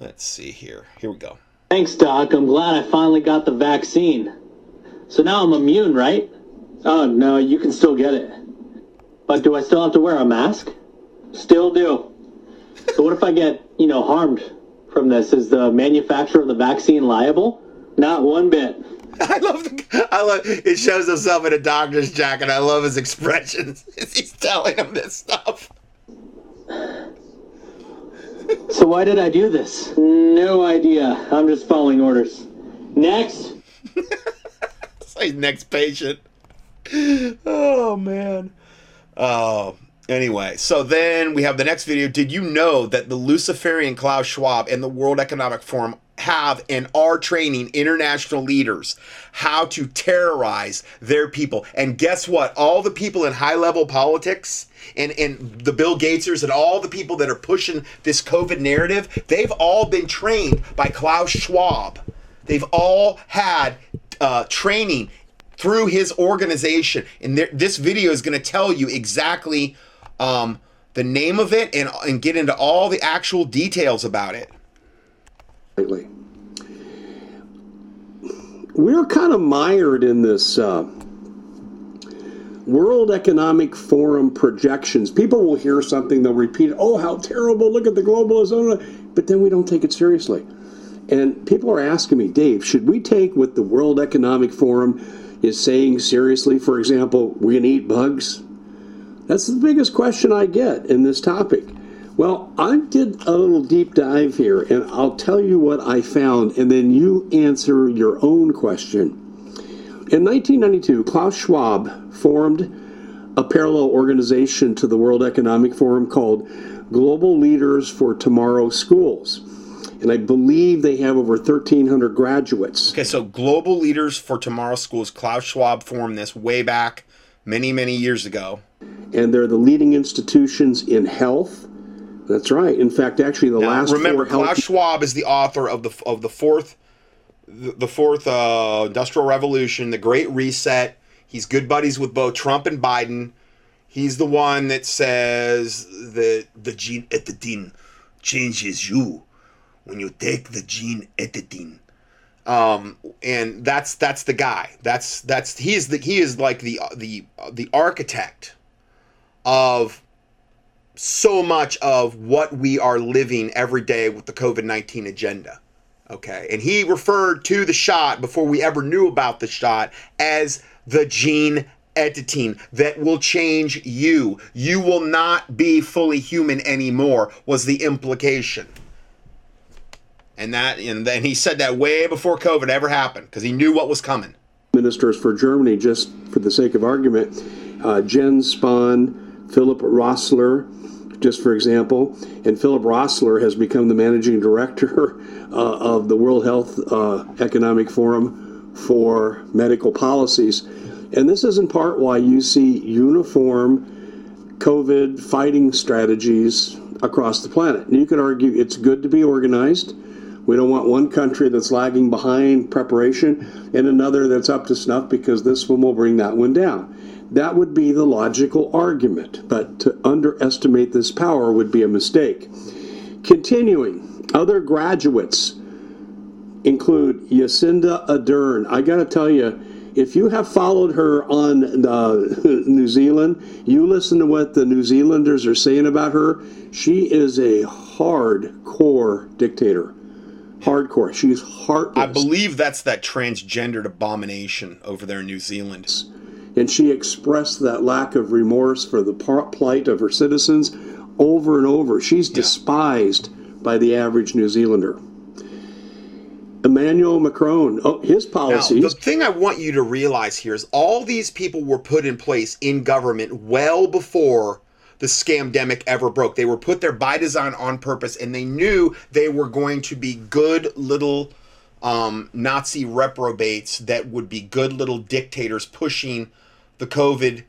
Let's see here. Here we go. Thanks, Doc. I'm glad I finally got the vaccine. So now I'm immune, right? Oh, no, you can still get it. But do I still have to wear a mask? Still do. So what if I get, you know, harmed from this? Is the manufacturer of the vaccine liable? Not one bit. I love the, I love it shows himself in a doctor's jacket. I love his expressions as he's telling him this stuff. So why did I do this? No idea. I'm just following orders. Next. Say next patient. Oh man. Oh. Anyway, so then we have the next video. Did you know that the Luciferian Klaus Schwab and the World Economic Forum have and are training international leaders how to terrorize their people? And guess what? All the people in high level politics and, and the Bill Gatesers and all the people that are pushing this COVID narrative, they've all been trained by Klaus Schwab. They've all had uh, training through his organization. And this video is going to tell you exactly um, the name of it and, and get into all the actual details about it. Lately. We're kind of mired in this uh, World Economic Forum projections. People will hear something, they'll repeat it, oh, how terrible, look at the globalism, but then we don't take it seriously. And people are asking me, Dave, should we take what the World Economic Forum is saying seriously? For example, we're going to eat bugs? That's the biggest question I get in this topic. Well, I did a little deep dive here, and I'll tell you what I found, and then you answer your own question. In 1992, Klaus Schwab formed a parallel organization to the World Economic Forum called Global Leaders for Tomorrow Schools. And I believe they have over 1,300 graduates. Okay, so Global Leaders for Tomorrow Schools, Klaus Schwab formed this way back many, many years ago and they're the leading institutions in health. That's right. In fact, actually, the now, last remember Klaus health- Schwab is the author of the of the fourth the fourth uh, industrial revolution, the Great Reset. He's good buddies with both Trump and Biden. He's the one that says that the gene editing changes you when you take the gene editing. Um, and that's that's the guy. That's that's he is the he is like the the the architect of so much of what we are living every day with the COVID 19 agenda. Okay. And he referred to the shot before we ever knew about the shot as the gene editing that will change you. You will not be fully human anymore, was the implication. And that and then he said that way before COVID ever happened because he knew what was coming. Ministers for Germany, just for the sake of argument, uh, Jens Spahn, Philipp Rösler, just for example. And Philipp Rösler has become the managing director uh, of the World Health uh, Economic Forum for medical policies. And this is in part why you see uniform COVID fighting strategies across the planet. And you could argue it's good to be organized. We don't want one country that's lagging behind preparation and another that's up to snuff because this one will bring that one down. That would be the logical argument, but to underestimate this power would be a mistake. Continuing, other graduates include Jacinda Ardern. I got to tell you, if you have followed her on uh, New Zealand, you listen to what the New Zealanders are saying about her. She is a hardcore dictator. Hardcore. She's heartless. I believe that's that transgendered abomination over there in New Zealand. And she expressed that lack of remorse for the plight of her citizens over and over. She's yeah. despised by the average New Zealander. Emmanuel Macron, oh, his policies. Now, the thing I want you to realize here is all these people were put in place in government well before the scamdemic ever broke. They were put there by design on purpose, and they knew they were going to be good little um, Nazi reprobates that would be good little dictators pushing the COVID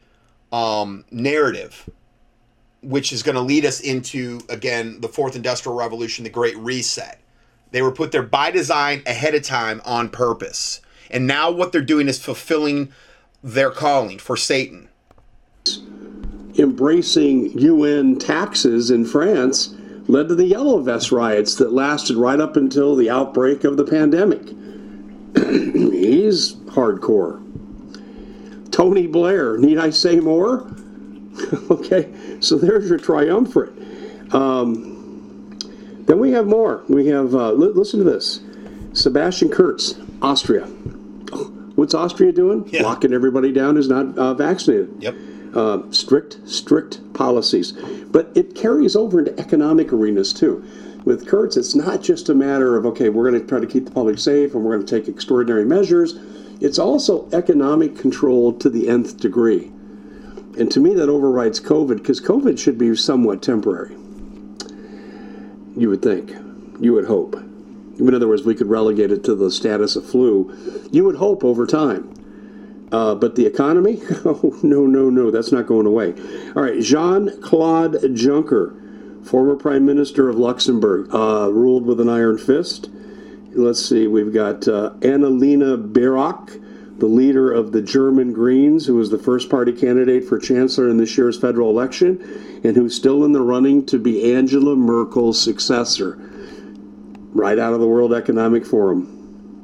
um, narrative, which is going to lead us into, again, the fourth industrial revolution, the Great Reset. They were put there by design ahead of time on purpose. And now what they're doing is fulfilling their calling for Satan. Embracing UN taxes in France led to the Yellow Vest riots that lasted right up until the outbreak of the pandemic. He's hardcore. Tony Blair, need I say more? okay, so there's your triumvirate. Um, then we have more. We have, uh, li- listen to this Sebastian Kurz, Austria. what's Austria doing? Yeah. Locking everybody down who's not uh, vaccinated. Yep. Uh, strict, strict policies. But it carries over into economic arenas too. With Kurz, it's not just a matter of, okay, we're going to try to keep the public safe and we're going to take extraordinary measures. It's also economic control to the nth degree. And to me, that overrides COVID because COVID should be somewhat temporary you would think. You would hope. In other words, we could relegate it to the status of flu. You would hope over time. Uh, but the economy? Oh, no, no, no, that's not going away. All right, Jean Claude Juncker, former Prime Minister of Luxembourg, uh, ruled with an iron fist. Let's see, we've got uh, Annalena Baerbock, the leader of the German Greens, who was the first party candidate for chancellor in this year's federal election, and who's still in the running to be Angela Merkel's successor, right out of the World Economic Forum.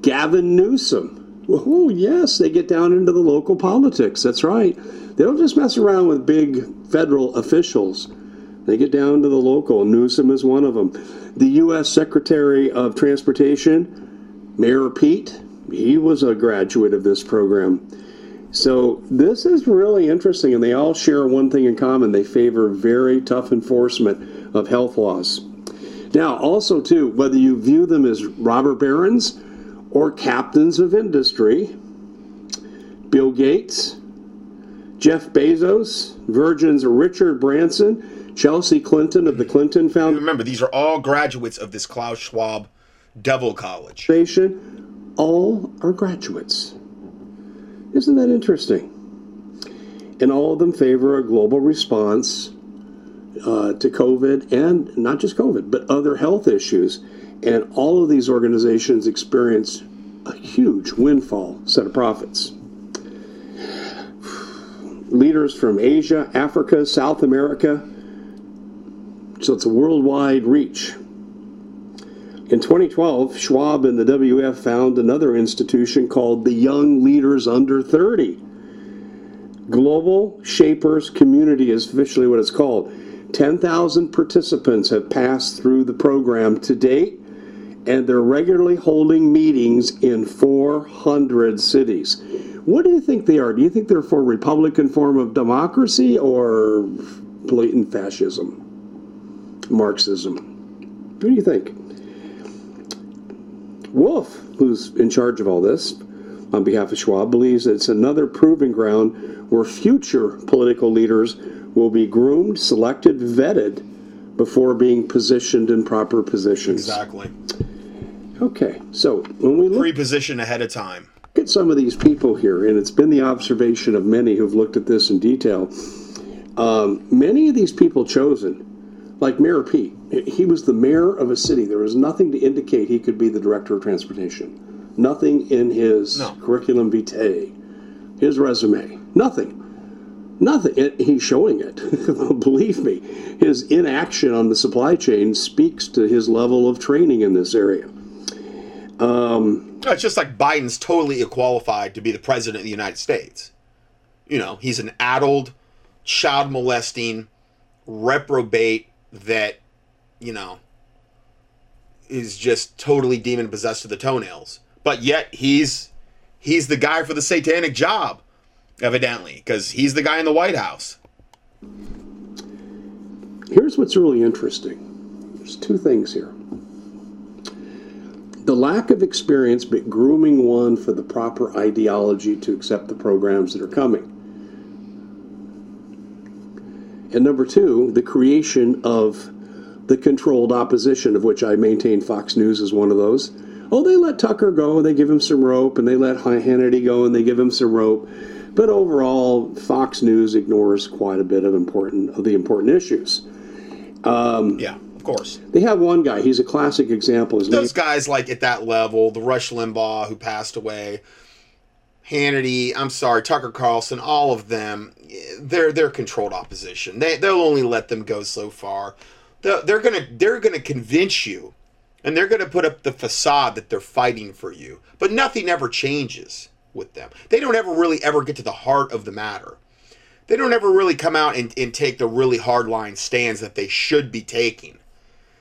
Gavin Newsom. Oh, yes, they get down into the local politics. That's right. They don't just mess around with big federal officials. They get down to the local. Newsom is one of them. The U.S. Secretary of Transportation, Mayor Pete, he was a graduate of this program. So this is really interesting, and they all share one thing in common: they favor very tough enforcement of health laws. Now, also too, whether you view them as robber barons or captains of industry, Bill Gates, Jeff Bezos, Virgin's Richard Branson, Chelsea Clinton of the Clinton Foundation. Remember, these are all graduates of this Klaus Schwab Devil College all are graduates. Isn't that interesting? And all of them favor a global response uh, to COVID and not just COVID, but other health issues. And all of these organizations experience a huge windfall set of profits. Leaders from Asia, Africa, South America. So it's a worldwide reach. In 2012, Schwab and the WF found another institution called the Young Leaders Under 30. Global Shapers Community is officially what it's called. 10,000 participants have passed through the program to date, and they're regularly holding meetings in 400 cities. What do you think they are? Do you think they're for Republican form of democracy or blatant fascism, Marxism? What do you think? Wolf, who's in charge of all this on behalf of Schwab, believes it's another proving ground where future political leaders will be groomed, selected, vetted before being positioned in proper positions. Exactly. Okay, so when we look pre-position ahead of time, at some of these people here, and it's been the observation of many who've looked at this in detail. Um, many of these people chosen like Mayor Pete, he was the mayor of a city. There was nothing to indicate he could be the director of transportation. Nothing in his no. curriculum vitae, his resume. Nothing. Nothing. It, he's showing it. Believe me, his inaction on the supply chain speaks to his level of training in this area. Um, it's just like Biden's totally qualified to be the president of the United States. You know, he's an addled, child molesting, reprobate that, you know, is just totally demon possessed to the toenails. But yet he's he's the guy for the satanic job, evidently, because he's the guy in the White House. here's what's really interesting. There's two things here. The lack of experience, but grooming one for the proper ideology to accept the programs that are coming. And number two, the creation of the controlled opposition, of which I maintain Fox News is one of those. Oh, they let Tucker go, and they give him some rope, and they let Hannity go, and they give him some rope. But overall, Fox News ignores quite a bit of important of the important issues. Um, yeah, of course. They have one guy. He's a classic example. His name, Those guys like at that level, the Rush Limbaugh who passed away, Hannity, I'm sorry, Tucker Carlson, all of them, they're they're controlled opposition. They they'll only let them go so far. They're, they're gonna they're gonna convince you, and they're gonna put up the facade that they're fighting for you, but nothing ever changes with them. They don't ever really ever get to the heart of the matter. They don't ever really come out and, and take the really hard line stands that they should be taking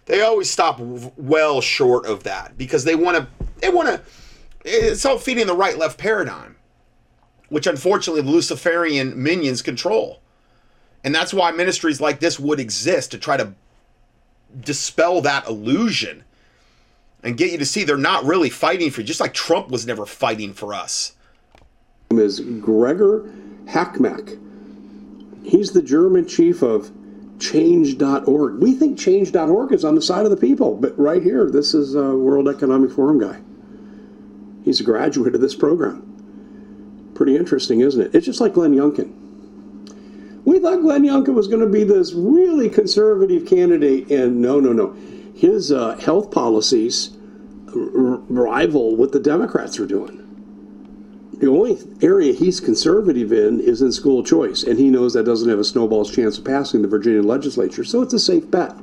they always stop well short of that because they want to they want to it's all feeding the right left paradigm which unfortunately the luciferian minions control and that's why ministries like this would exist to try to dispel that illusion and get you to see they're not really fighting for you just like trump was never fighting for us His name is Gregor Hackmack. He's the German chief of Change.org. We think Change.org is on the side of the people, but right here, this is a World Economic Forum guy. He's a graduate of this program. Pretty interesting, isn't it? It's just like Glenn Youngkin. We thought Glenn Youngkin was going to be this really conservative candidate, and no, no, no. His uh, health policies rival what the Democrats are doing. The only area he's conservative in is in school choice, and he knows that doesn't have a snowball's chance of passing the Virginia legislature, so it's a safe bet.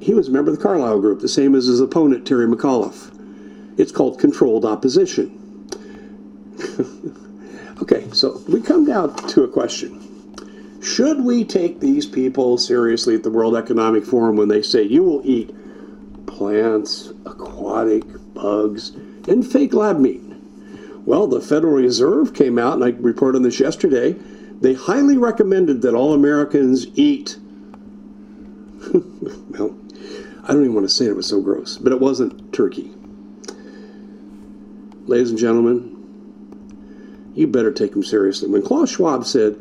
He was a member of the Carlyle Group, the same as his opponent, Terry McAuliffe. It's called controlled opposition. okay, so we come down to a question. Should we take these people seriously at the World Economic Forum when they say you will eat plants, aquatic, bugs, and fake lab meat? Well, the Federal Reserve came out, and I reported on this yesterday. They highly recommended that all Americans eat. well, I don't even want to say it, it was so gross, but it wasn't turkey. Ladies and gentlemen, you better take them seriously. When Klaus Schwab said,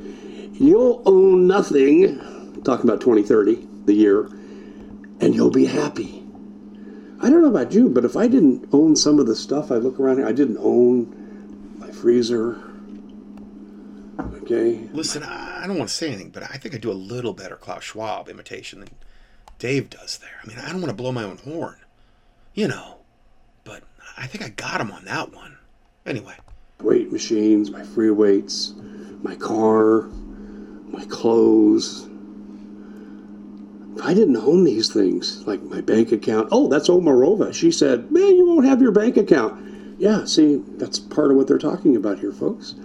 You'll own nothing, talking about 2030, the year, and you'll be happy. I don't know about you, but if I didn't own some of the stuff I look around here, I didn't own my freezer. Okay. listen i don't want to say anything but i think i do a little better klaus schwab imitation than dave does there i mean i don't want to blow my own horn you know i think i got him on that one anyway Weight machines, my free weights, my car, my clothes. I didn't own these things, like my bank account. Oh, that's Omarova. She said, Man, you won't have your bank account. Yeah, see, that's part of what they're talking about here, folks.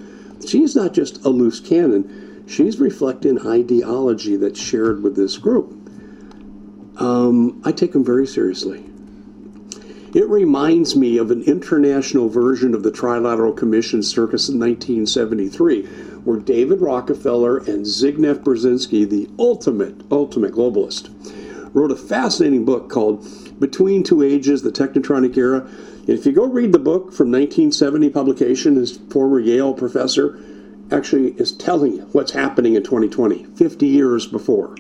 She's not just a loose cannon, she's reflecting ideology that's shared with this group. Um, I take them very seriously. It reminds me of an international version of the Trilateral Commission circus in 1973, where David Rockefeller and Zygmunt Brzezinski, the ultimate, ultimate globalist, wrote a fascinating book called Between Two Ages, the Technotronic Era. And if you go read the book from 1970 publication, his former Yale professor actually is telling you what's happening in 2020, 50 years before.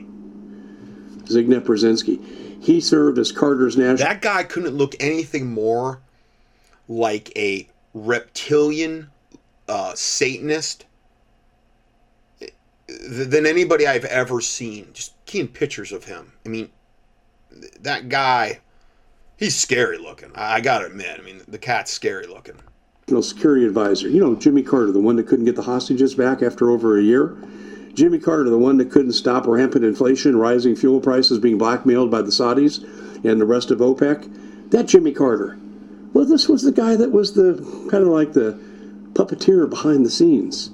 Zygmunt Brzezinski. He served as Carter's national. That guy couldn't look anything more like a reptilian uh, Satanist than anybody I've ever seen. Just keying pictures of him. I mean, that guy, he's scary looking. I, gotta admit. I mean, the cat's scary looking. Security Advisor. You know, Jimmy Carter, the one that couldn't get the hostages back after over a year. Jimmy Carter, the one that couldn't stop rampant inflation, rising fuel prices, being blackmailed by the Saudis and the rest of OPEC. That Jimmy Carter Well, this was the guy that was the kind of like the puppeteer behind the scenes.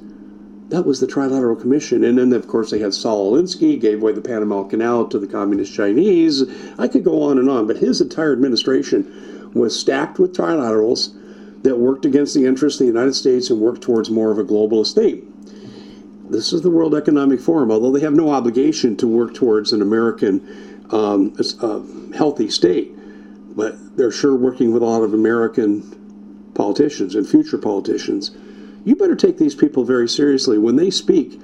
That was the Trilateral Commission. And then, of course, they had Saul Alinsky, gave away the Panama Canal to the Communist Chinese. I could go on and on, but his entire administration was stacked with trilaterals that worked against the interests of the United States and worked towards more of a globalist state. This is the World Economic Forum, although they have no obligation to work towards an American um, uh, healthy state, but they're sure working with a lot of American politicians and future politicians you better take these people very seriously. When they speak,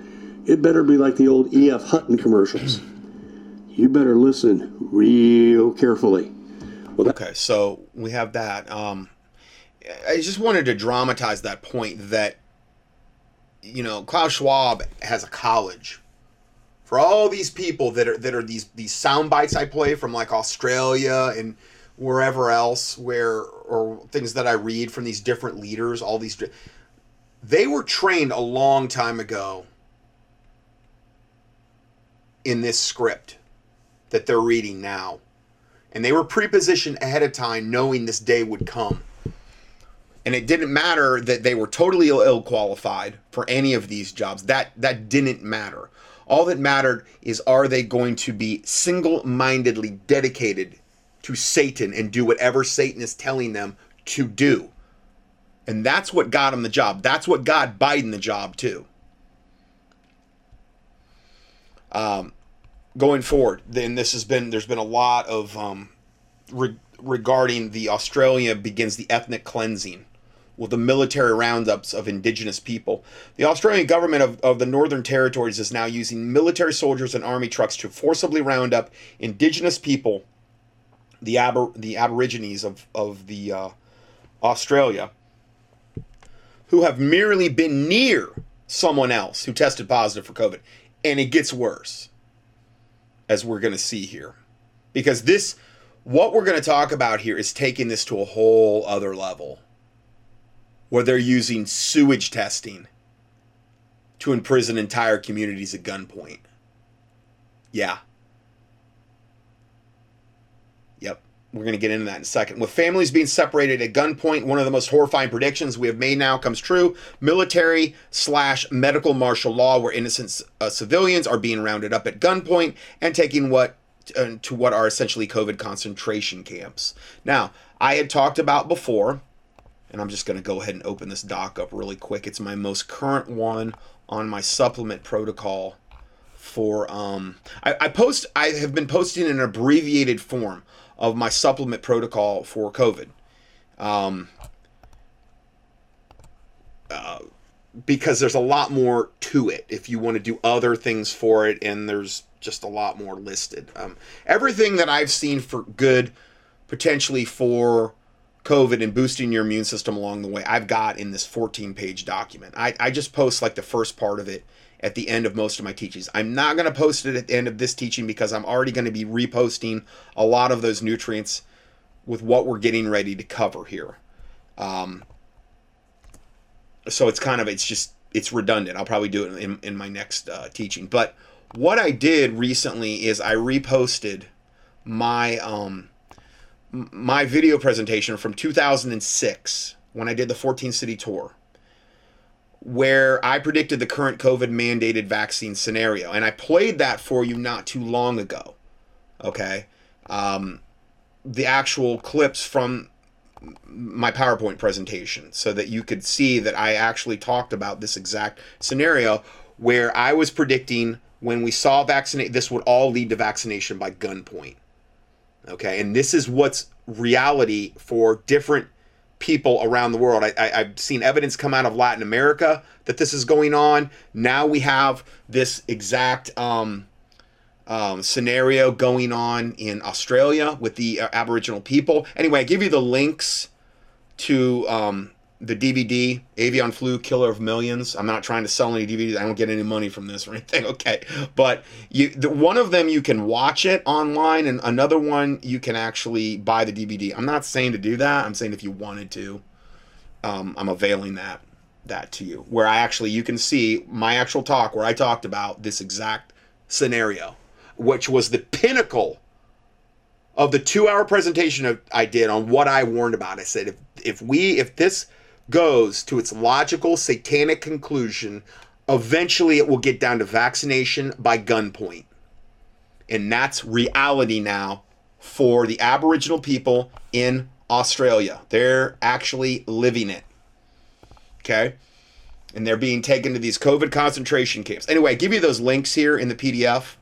it better be like the old E.F. Hutton commercials. You better listen real carefully. Well, okay, so we have that. Um, I just wanted to dramatize that point that, you know, Klaus Schwab has a college for all these people that are that are these these sound bites I play from like Australia and wherever else where or things that I read from these different leaders, all these they were trained a long time ago in this script that they're reading now. And they were prepositioned ahead of time knowing this day would come. And it didn't matter that they were totally ill qualified for any of these jobs. That that didn't matter. All that mattered is are they going to be single-mindedly dedicated to Satan and do whatever Satan is telling them to do. And that's what got him the job. That's what got Biden the job, too. Um, going forward, then this has been, there's been a lot of, um, re- regarding the Australia begins the ethnic cleansing with the military roundups of indigenous people. The Australian government of, of the Northern Territories is now using military soldiers and army trucks to forcibly round up indigenous people, the, aber, the aborigines of, of the uh, Australia, who have merely been near someone else who tested positive for COVID. And it gets worse, as we're going to see here. Because this, what we're going to talk about here is taking this to a whole other level where they're using sewage testing to imprison entire communities at gunpoint. Yeah. Yep. We're going to get into that in a second. With families being separated at gunpoint, one of the most horrifying predictions we have made now comes true. Military slash medical martial law, where innocent uh, civilians are being rounded up at gunpoint and taking what uh, to what are essentially COVID concentration camps. Now, I had talked about before, and I'm just going to go ahead and open this doc up really quick. It's my most current one on my supplement protocol for um I, I post I have been posting an abbreviated form of my supplement protocol for COVID. Um, uh, because there's a lot more to it if you want to do other things for it, and there's just a lot more listed. Um, everything that I've seen for good, potentially for COVID and boosting your immune system along the way, I've got in this 14 page document. I, I just post like the first part of it at the end of most of my teachings. I'm not going to post it at the end of this teaching because I'm already going to be reposting a lot of those nutrients with what we're getting ready to cover here. Um, so it's kind of, it's just, it's redundant. I'll probably do it in, in my next uh, teaching. But what I did recently is I reposted my, um, my video presentation from 2006 when I did the 14 city tour where I predicted the current COVID mandated vaccine scenario. And I played that for you not too long ago. Okay. Um, the actual clips from my PowerPoint presentation so that you could see that I actually talked about this exact scenario where I was predicting when we saw vaccinate, this would all lead to vaccination by gunpoint. Okay. And this is what's reality for different people around the world. I, I, have seen evidence come out of Latin America that this is going on. Now we have this exact um, um, scenario going on in Australia with the uh, Aboriginal people. Anyway, I give you the links to um, the DVD, Avian Flu, Killer of Millions. I'm not trying to sell any DVDs. I don't get any money from this or anything. Okay, but you, the, one of them you can watch it online, and another one you can actually buy the DVD. I'm not saying to do that. I'm saying if you wanted to, um, I'm availing that that to you. Where I actually you can see my actual talk where I talked about this exact scenario, which was the pinnacle of the two hour presentation I did on what I warned about. I said, if, if we, if this goes to its logical satanic conclusion, eventually it will get down to vaccination by gunpoint. And that's reality now for the Aboriginal people in Australia. They're actually living it. Okay? And they're being taken to these COVID concentration camps. Anyway, I give you those links here in the PDF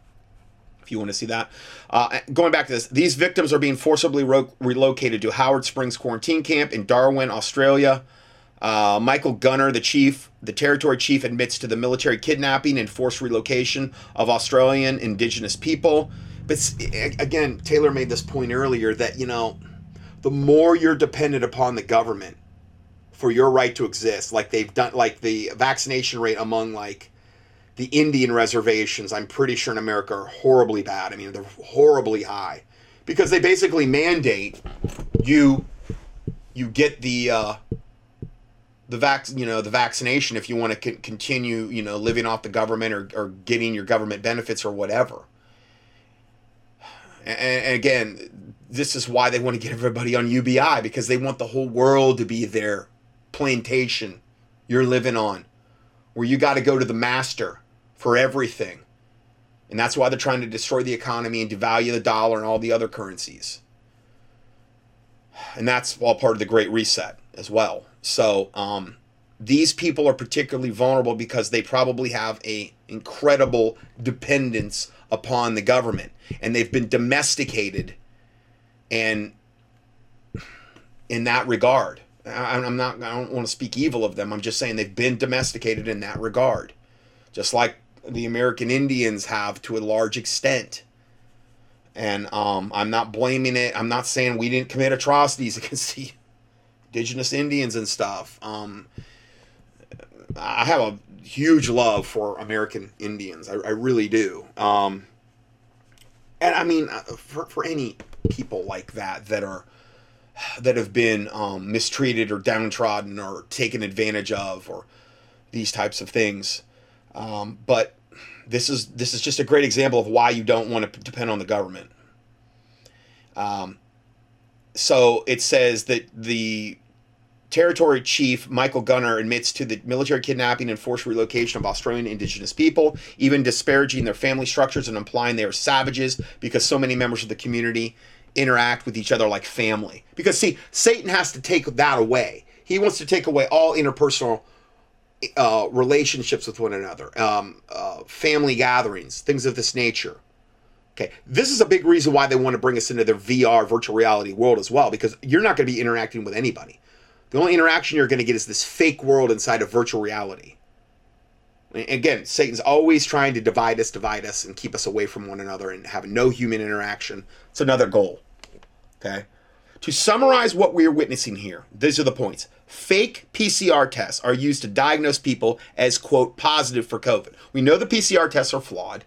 if you want to see that. Uh, going back to this, these victims are being forcibly ro- relocated to Howard Springs Quarantine Camp in Darwin, Australia. Uh, Michael Gunner, the chief, the territory chief, admits to the military kidnapping and forced relocation of Australian Indigenous people. But again, Taylor made this point earlier that, you know, the more you're dependent upon the government for your right to exist, like they've done, like the vaccination rate among like the Indian reservations, I'm pretty sure in America are horribly bad. I mean, they're horribly high because they basically mandate you you get the uh, the vac you know the vaccination if you want to c- continue you know living off the government or, or getting your government benefits or whatever. And, and again, this is why they want to get everybody on UBI because they want the whole world to be their plantation you're living on, where you got to go to the master for everything. And that's why they're trying to destroy the economy and devalue the dollar and all the other currencies. And that's all part of the Great Reset as well. So um, these people are particularly vulnerable because they probably have a incredible dependence upon the government, and they've been domesticated, and in that regard, I'm not. I don't want to speak evil of them. I'm just saying they've been domesticated in that regard, just like the American Indians have to a large extent. And um, I'm not blaming it. I'm not saying we didn't commit atrocities against the indigenous Indians and stuff. Um, I have a huge love for American Indians. I, I really do. Um, and I mean, uh, for, for any people like that that are that have been um, mistreated or downtrodden or taken advantage of or these types of things. Um, but this is this is just a great example of why you don't want to depend on the government. Um, so it says that the territory chief Michael Gunner admits to the military kidnapping and forced relocation of Australian Indigenous people, even disparaging their family structures and implying they are savages because so many members of the community interact with each other like family. Because see, Satan has to take that away. He wants to take away all interpersonal uh, relationships with one another, um, uh, family gatherings, things of this nature. Okay, this is a big reason why they want to bring us into their VR virtual reality world as well, because you're not going to be interacting with anybody. The only interaction you're going to get is this fake world inside of virtual reality. Again, Satan's always trying to divide us, divide us, and keep us away from one another and have no human interaction. It's another goal. Okay? To summarize what we're witnessing here, these are the points. Fake PCR tests are used to diagnose people as, quote, positive for COVID. We know the PCR tests are flawed,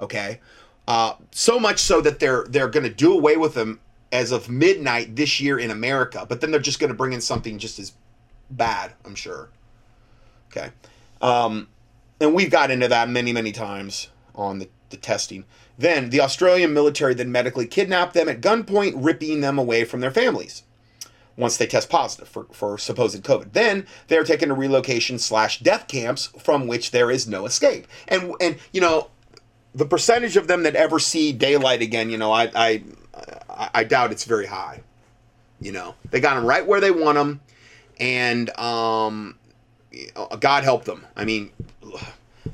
okay? Uh, so much so that they're they're going to do away with them as of midnight this year in America, but then they're just going to bring in something just as bad, I'm sure. Okay. Um, and we've got into that many, many times on the, the testing. Then the Australian military then medically kidnapped them at gunpoint, ripping them away from their families once they test positive for, for supposed COVID. Then they're taken to relocation slash death camps from which there is no escape. And and you know, the percentage of them that ever see daylight again, you know, I I I doubt it's very high. You know, they got them right where they want them, and um, God help them. I mean,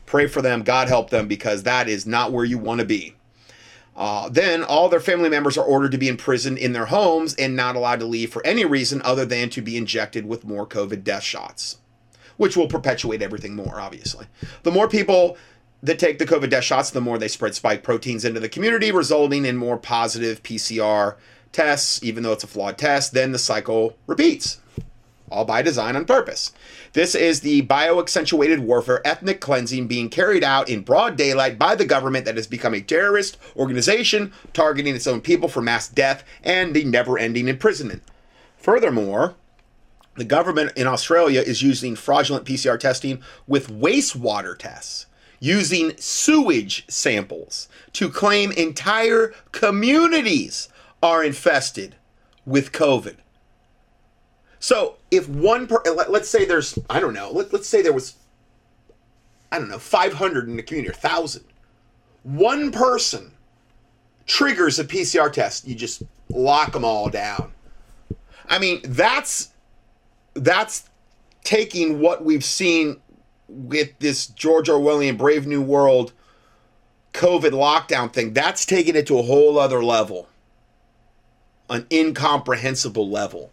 pray for them. God help them because that is not where you want to be. Uh, then all their family members are ordered to be imprisoned in their homes and not allowed to leave for any reason other than to be injected with more COVID death shots, which will perpetuate everything more, obviously. The more people that take the COVID death shots, the more they spread spike proteins into the community, resulting in more positive PCR tests, even though it's a flawed test. Then the cycle repeats, all by design on purpose. This is the bio-accentuated warfare ethnic cleansing being carried out in broad daylight by the government that has become a terrorist organization targeting its own people for mass death and the never-ending imprisonment. Furthermore, the government in Australia is using fraudulent PCR testing with wastewater tests, using sewage samples to claim entire communities are infested with COVID. So if one per, let, us say there's I don't know let, let's say there was I don't know 500 in the community or 1000 one person triggers a PCR test you just lock them all down I mean that's that's taking what we've seen with this George Orwellian Brave New World COVID lockdown thing that's taking it to a whole other level an incomprehensible level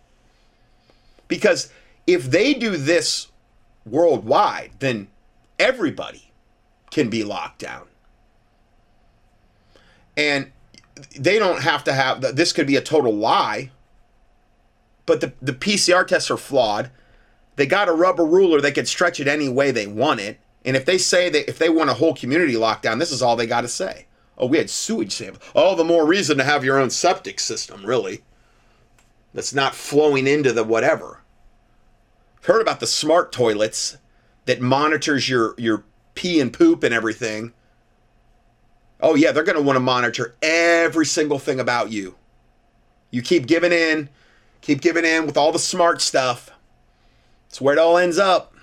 because if they do this worldwide, then everybody can be locked down. And they don't have to have this could be a total lie. But the, the PCR tests are flawed. They got a rubber ruler, they can stretch it any way they want it. And if they say that if they want a whole community lockdown, this is all they got to say. Oh, we had sewage samples. All the more reason to have your own septic system, really. That's not flowing into the whatever heard about the smart toilets that monitors your your pee and poop and everything. Oh yeah, they're going to want to monitor every single thing about you. You keep giving in, keep giving in with all the smart stuff. It's where it all ends up.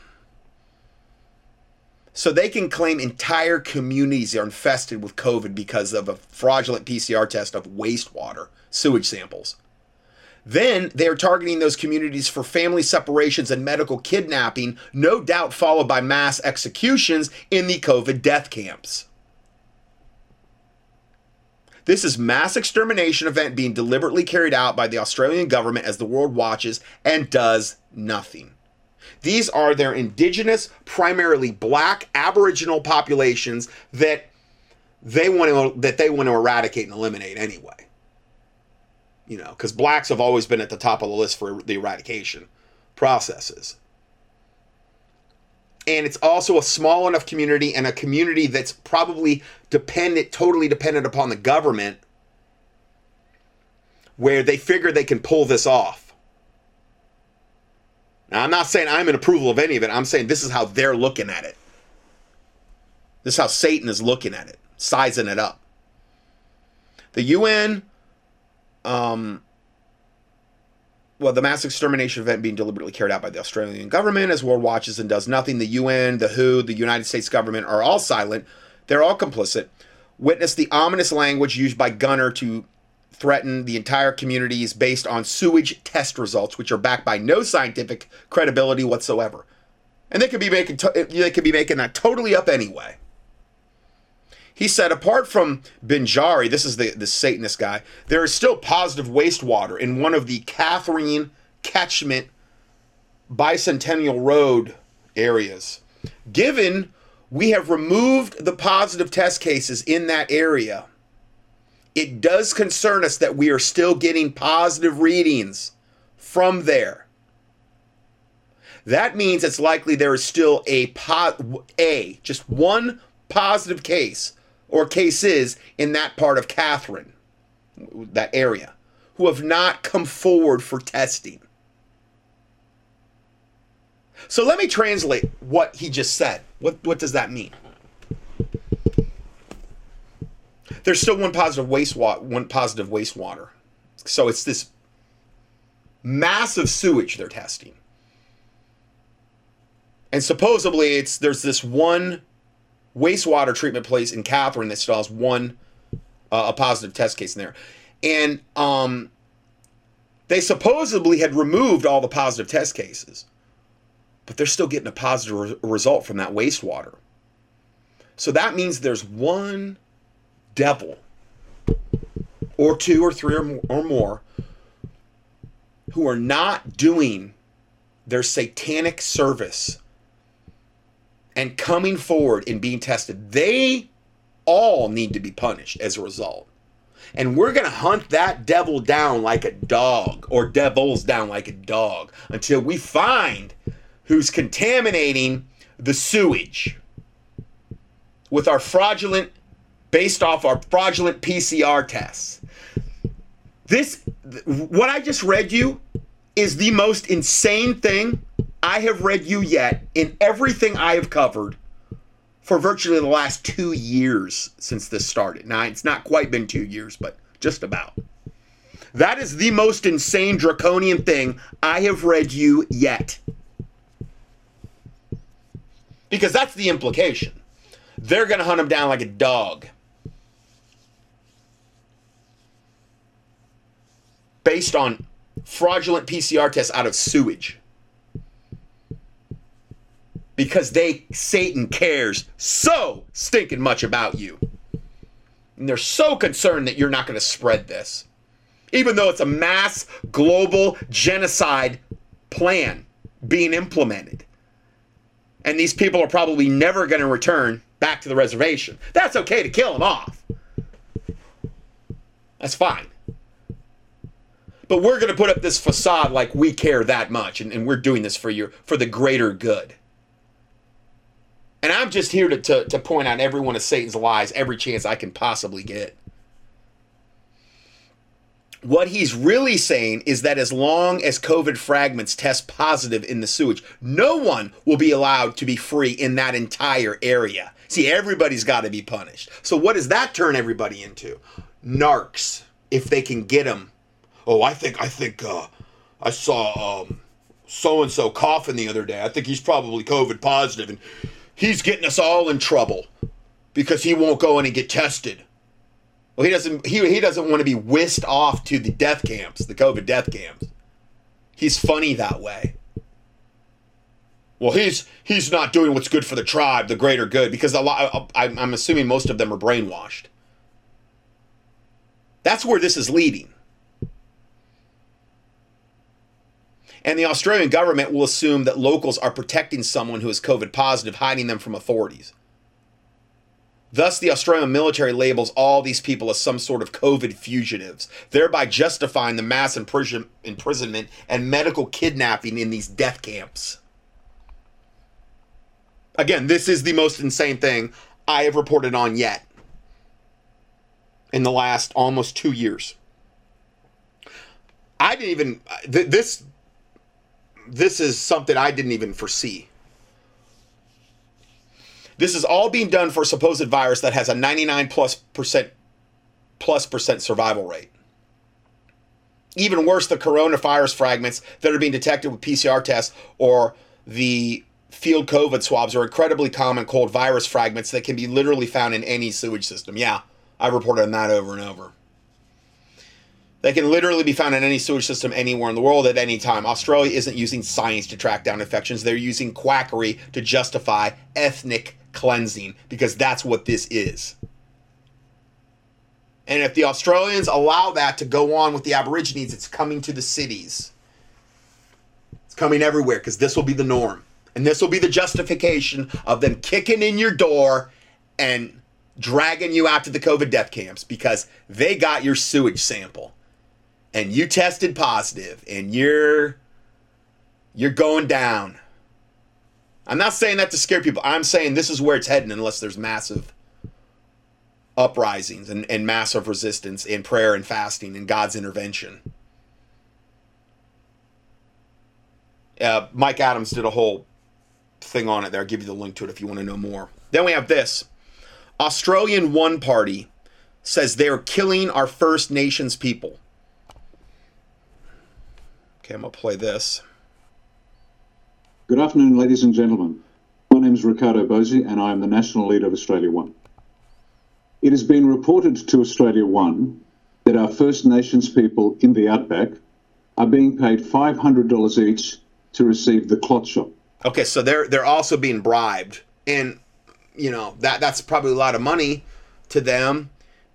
So they can claim entire communities are infested with COVID because of a fraudulent PCR test of wastewater, sewage samples. Then they are targeting those communities for family separations and medical kidnapping, no doubt followed by mass executions in the COVID death camps. This is mass extermination event being deliberately carried out by the Australian government as the world watches and does nothing. These are their indigenous, primarily black aboriginal populations that they want to that they want to eradicate and eliminate anyway you know, because blacks have always been at the top of the list for the eradication processes. And it's also a small enough community and a community that's probably dependent, totally dependent upon the government, where they figure they can pull this off. Now, I'm not saying I'm in approval of any of it. I'm saying this is how they're looking at it. This is how Satan is looking at it, sizing it up. The UN um, well, the mass extermination event being deliberately carried out by the Australian government as world watches and does nothing. The UN, the WHO, the United States government are all silent. They're all complicit. Witness the ominous language used by Gunner to threaten the entire communities based on sewage test results, which are backed by no scientific credibility whatsoever. And they could be making to- they could be making that totally up anyway. He said, apart from Binjari, this is the, the Satanist guy, there is still positive wastewater in one of the Katherine catchment bicentennial road areas. Given we have removed the positive test cases in that area, it does concern us that we are still getting positive readings from there. That means it's likely there is still a po- a just one positive case or cases in that part of Katherine, that area, who have not come forward for testing. So let me translate what he just said. What, what does that mean? There's still one positive wastewater, one positive wastewater. So it's this massive sewage they're testing. And supposedly it's there's this one wastewater treatment place in Katherine that still has one uh, a positive test case in there, and um, they supposedly had removed all the positive test cases, but they're still getting a positive re- result from that wastewater. So that means there's one devil, or two, or three, or more, or more who are not doing their satanic service and coming forward and being tested, they all need to be punished as a result. And we're going to hunt that devil down like a dog, or devils down like a dog, until we find who's contaminating the sewage with our fraudulent, based off our fraudulent PCR tests. This, what I just read you, is the most insane thing I have read you yet in everything I have covered for virtually the last two years since this started. Now, it's not quite been two years, but just about. That is the most insane draconian thing I have read you yet. Because that's the implication. They're going to hunt him down like a dog. Based on fraudulent PCR tests out of sewage. Because they, Satan cares so stinking much about you. And they're so concerned that you're not going to spread this. Even though it's a mass global genocide plan being implemented. And these people are probably never going to return back to the reservation. That's okay to kill them off. That's fine. But we're going to put up this facade like we care that much and, and we're doing this for you for the greater good. And I'm just here to, to, to point out every one of Satan's lies every chance I can possibly get. What he's really saying is that as long as COVID fragments test positive in the sewage, no one will be allowed to be free in that entire area. See, everybody's got to be punished. So, what does that turn everybody into? Narcs, if they can get them. Oh, I think, I think, uh, I saw so and so coughing the other day. I think he's probably COVID positive, and he's getting us all in trouble because he won't go in and get tested. Well, he doesn't. He he doesn't want to be whisked off to the death camps, the COVID death camps. He's funny that way. Well, he's he's not doing what's good for the tribe, the greater good, because a lot. I'm assuming most of them are brainwashed. That's where this is leading. And the Australian government will assume that locals are protecting someone who is COVID positive, hiding them from authorities. Thus, the Australian military labels all these people as some sort of COVID fugitives, thereby justifying the mass imprison- imprisonment and medical kidnapping in these death camps. Again, this is the most insane thing I have reported on yet in the last almost two years. I didn't even uh, th- this. This is something I didn't even foresee. This is all being done for a supposed virus that has a 99 plus percent plus percent survival rate. Even worse, the coronavirus fragments that are being detected with PCR tests or the field COVID swabs are incredibly common cold virus fragments that can be literally found in any sewage system. Yeah, I've reported on that over and over. They can literally be found in any sewage system anywhere in the world at any time. Australia isn't using science to track down infections, they're using quackery to justify ethnic cleansing because that's what this is. And if the Australians allow that to go on with the Aborigines, it's coming to the cities. It's coming everywhere because this will be the norm. And this will be the justification of them kicking in your door and dragging you out to the COVID death camps because they got your sewage sample and you tested positive and you're you're going down. I'm not saying that to scare people. I'm saying this is where it's heading unless there's massive uprisings and, and massive resistance in prayer and fasting and God's intervention. Uh, Mike Adams did a whole thing on it there. I'll give you the link to it if you want to know more. Then we have this Australian One Party says they're killing our First Nations people. Okay, I'm going to play this. Good afternoon, ladies and gentlemen. My name is Ricardo Bosi, and I am the national leader of Australia One. It has been reported to Australia One that our First Nations people in the outback are being paid $500 each to receive the clot shot. Okay, so they're they're also being bribed, and you know that that's probably a lot of money to them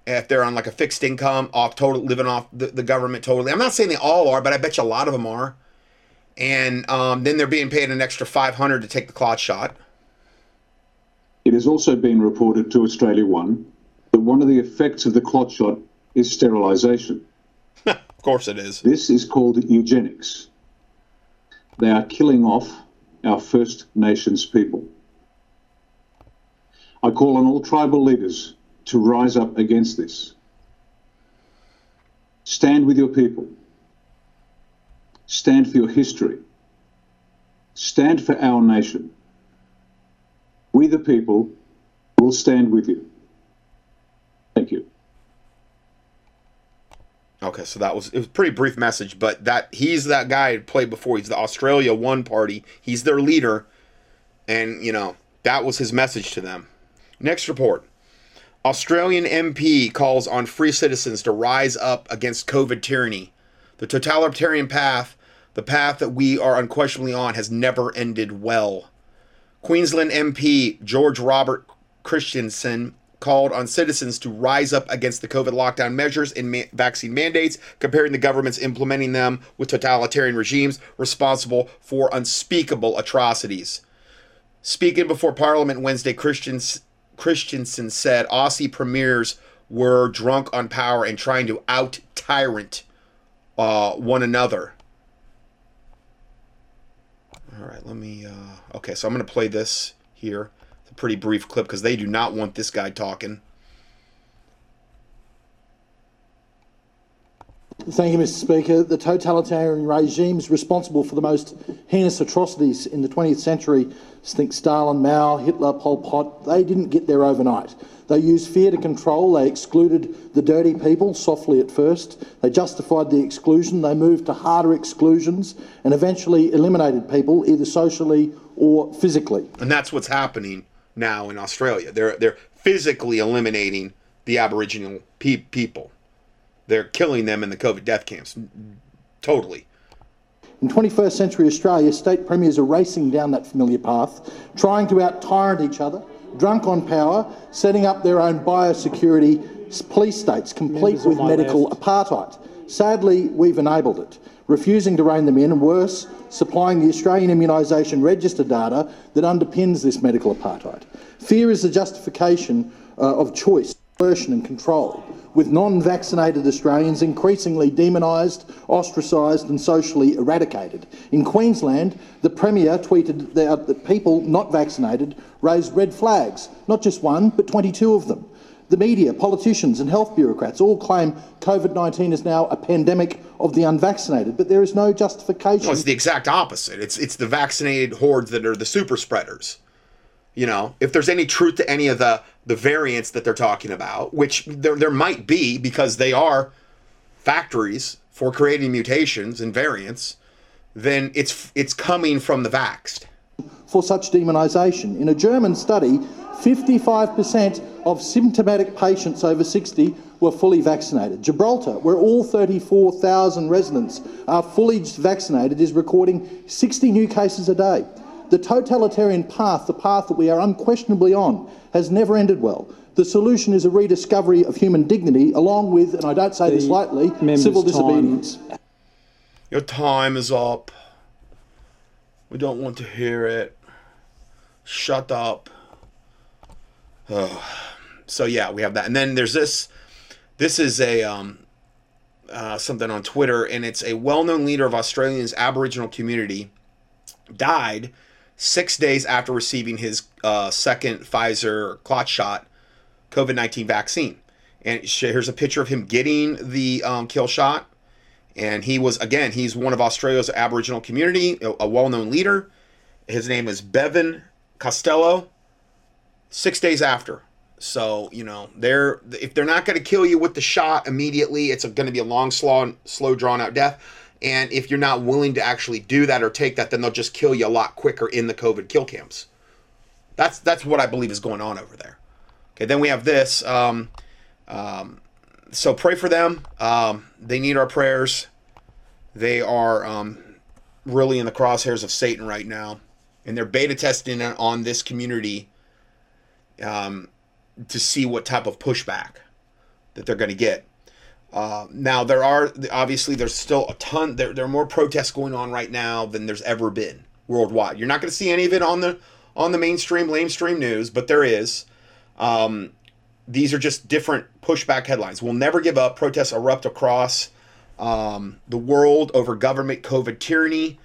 if they're on like a fixed income, off total living off the, the government totally. I'm not saying they all are, but I bet you a lot of them are and um, then they're being paid an extra 500 to take the clot shot. It has also been reported to Australia One that one of the effects of the clot shot is sterilisation. of course it is. This is called eugenics. They are killing off our First Nations people. I call on all tribal leaders to rise up against this. Stand with your people. Stand for your history. Stand for our nation. We, the people, will stand with you. Thank you. Okay, so that was it was pretty brief message, but that he's that guy who played before. He's the Australia One Party. He's their leader, and you know that was his message to them. Next report: Australian MP calls on free citizens to rise up against COVID tyranny. The totalitarian path, the path that we are unquestionably on, has never ended well. Queensland MP George Robert Christensen called on citizens to rise up against the COVID lockdown measures and ma- vaccine mandates, comparing the governments implementing them with totalitarian regimes responsible for unspeakable atrocities. Speaking before Parliament Wednesday, Christians, Christensen said Aussie premiers were drunk on power and trying to out tyrant uh, one another. All right, let me. Uh, okay, so I'm going to play this here a pretty brief clip because they do not want this guy talking. Thank you, Mr. Speaker. The totalitarian regimes responsible for the most heinous atrocities in the 20th century, think Stalin, Mao, Hitler, Pol Pot, they didn't get there overnight. They used fear to control. They excluded the dirty people softly at first. They justified the exclusion. They moved to harder exclusions and eventually eliminated people either socially or physically. And that's what's happening now in Australia. They're they're physically eliminating the Aboriginal pe- people. They're killing them in the COVID death camps. Totally. In 21st century Australia, state premiers are racing down that familiar path, trying to out tyrant each other, drunk on power, setting up their own biosecurity police states, complete with medical left. apartheid. Sadly, we've enabled it, refusing to rein them in, and worse, supplying the Australian immunisation register data that underpins this medical apartheid. Fear is the justification uh, of choice, coercion and control, with non-vaccinated Australians increasingly demonised, ostracised and socially eradicated. In Queensland, the Premier tweeted that people not vaccinated raised red flags, not just one, but 22 of them. The media, politicians, and health bureaucrats all claim COVID 19 is now a pandemic of the unvaccinated, but there is no justification. No, it's the exact opposite. It's, it's the vaccinated hordes that are the super spreaders. You know, if there's any truth to any of the, the variants that they're talking about, which there, there might be because they are factories for creating mutations and variants, then it's it's coming from the vaxxed. For such demonisation. In a German study, 55% of symptomatic patients over 60 were fully vaccinated. Gibraltar, where all 34,000 residents are fully vaccinated, is recording 60 new cases a day. The totalitarian path, the path that we are unquestionably on, has never ended well. The solution is a rediscovery of human dignity, along with, and I don't say the this lightly, civil disobedience. Time. Your time is up. We don't want to hear it. Shut up. Oh. So yeah, we have that, and then there's this. This is a um, uh, something on Twitter, and it's a well-known leader of Australia's Aboriginal community died six days after receiving his uh, second Pfizer clot shot COVID 19 vaccine. And here's a picture of him getting the um, kill shot. And he was, again, he's one of Australia's Aboriginal community, a, well known leader. His name is Bevan Costello six days after. So you know they're if they're not going to kill you with the shot immediately, it's going to be a long, slow, slow, drawn out death. And if you're not willing to actually do that or take that, then they'll just kill you a lot quicker in the COVID kill camps. That's that's what I believe is going on over there. Okay, then we have this. Um, um, so pray for them. Um, they need our prayers. They are um, really in the crosshairs of Satan right now, and they're beta testing on this community um, to see what type of pushback that they're going to get. Uh, now there are obviously there's still a ton there, there are more protests going on right now than there's ever been worldwide. You're not going to see any of it on the on the mainstream lamestream news, but there is. Um, these are just different pushback headlines. We'll never give up. Protests erupt across um, the world over government COVID tyranny.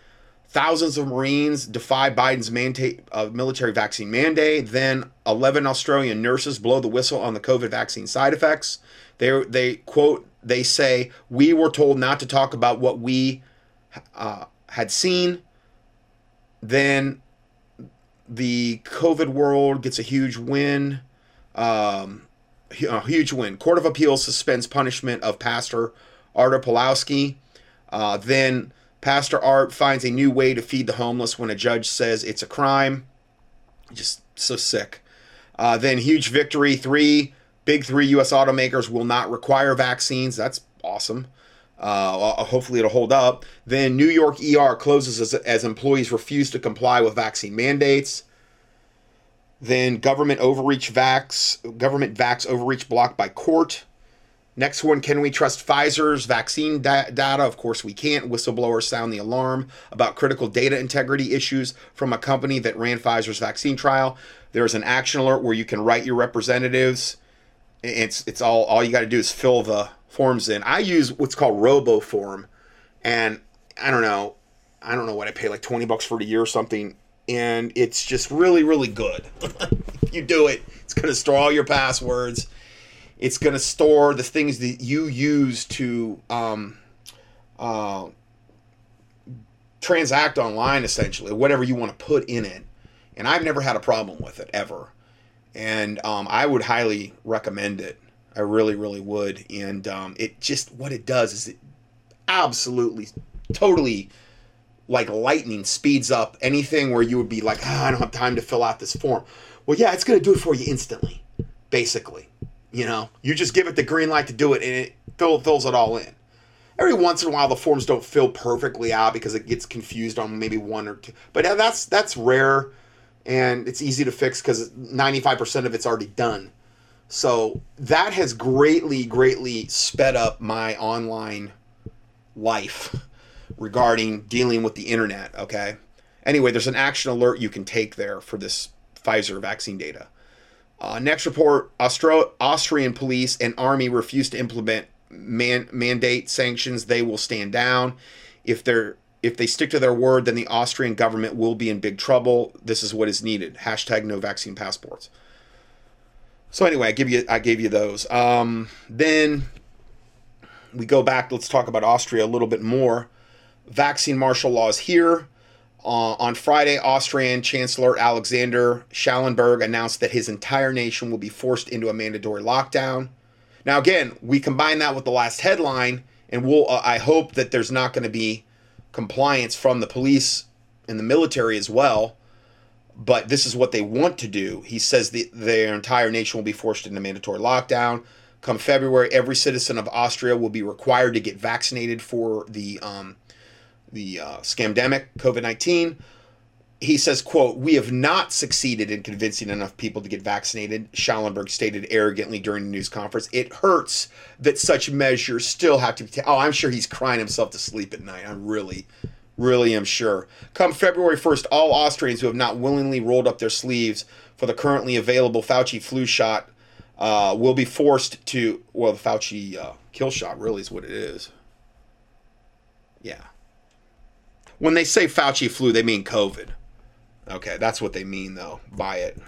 Thousands of Marines defy Biden's mandate, uh, military vaccine mandate. Then 11 Australian nurses blow the whistle on the COVID vaccine side effects. They, they quote, they say, We were told not to talk about what we uh, had seen. Then the COVID world gets a huge win. Um, a huge win. Court of Appeals suspends punishment of Pastor Artur Pawlowski. Uh, then Pastor Art finds a new way to feed the homeless when a judge says it's a crime. Just so sick. Uh, then huge victory. Three big three U.S. automakers will not require vaccines. That's awesome. Uh, hopefully it'll hold up. Then New York ER closes as, as employees refuse to comply with vaccine mandates. Then government overreach vax, government vax overreach blocked by court. Next one, can we trust Pfizer's vaccine da- data? Of course we can't. Whistleblowers sound the alarm about critical data integrity issues from a company that ran Pfizer's vaccine trial. There's an action alert where you can write your representatives. It's it's all all you got to do is fill the forms in. I use what's called RoboForm, and I don't know, I don't know what I pay like twenty bucks for a year or something, and it's just really really good. you do it, it's gonna store all your passwords. It's gonna store the things that you use to um, uh, transact online, essentially, whatever you want to put in it. And I've never had a problem with it ever, and um, I would highly recommend it. I really, really would. And um, it just what it does is it absolutely, totally, like lightning speeds up anything where you would be like, oh, I don't have time to fill out this form. Well, yeah, it's to do it for you instantly, basically. You know, you just give it the green light to do it, and it fill, fills it all in. Every once in a while, the forms don't fill perfectly out because it gets confused on maybe one or two. But that's that's rare, and it's easy to fix because ninety five percent of it's already done. So that has greatly, greatly sped up my online life regarding dealing with the internet. Okay. Anyway, there's an action alert you can take there for this Pfizer vaccine data. Uh, next report Austro- Austrian police and army refuse to implement man- mandate sanctions. They will stand down. If they're if they stick to their word, then the Austrian government will be in big trouble. This is what is needed. Hashtag no vaccine passports. So anyway, I give you I gave you those. Um, then we go back. Let's talk about Austria a little bit more. Vaccine martial laws here. Uh, on Friday, Austrian Chancellor Alexander Schallenberg announced that his entire nation will be forced into a mandatory lockdown. Now, again, we combine that with the last headline, and we'll. Uh, I hope that there's not going to be compliance from the police and the military as well but this is what they want to do. He says the, their entire nation will be forced into mandatory lockdown. Come February, every citizen of Austria will be required to get vaccinated for the um, the uh, scamdemic COVID nineteen. He says, "quote We have not succeeded in convincing enough people to get vaccinated." Schallenberg stated arrogantly during the news conference. It hurts that such measures still have to be. taken. oh, I'm sure he's crying himself to sleep at night. I'm really, Really am sure. Come February 1st, all Austrians who have not willingly rolled up their sleeves for the currently available Fauci flu shot uh, will be forced to, well, the Fauci uh, kill shot really is what it is. Yeah. When they say Fauci flu, they mean COVID. Okay, that's what they mean, though, by it.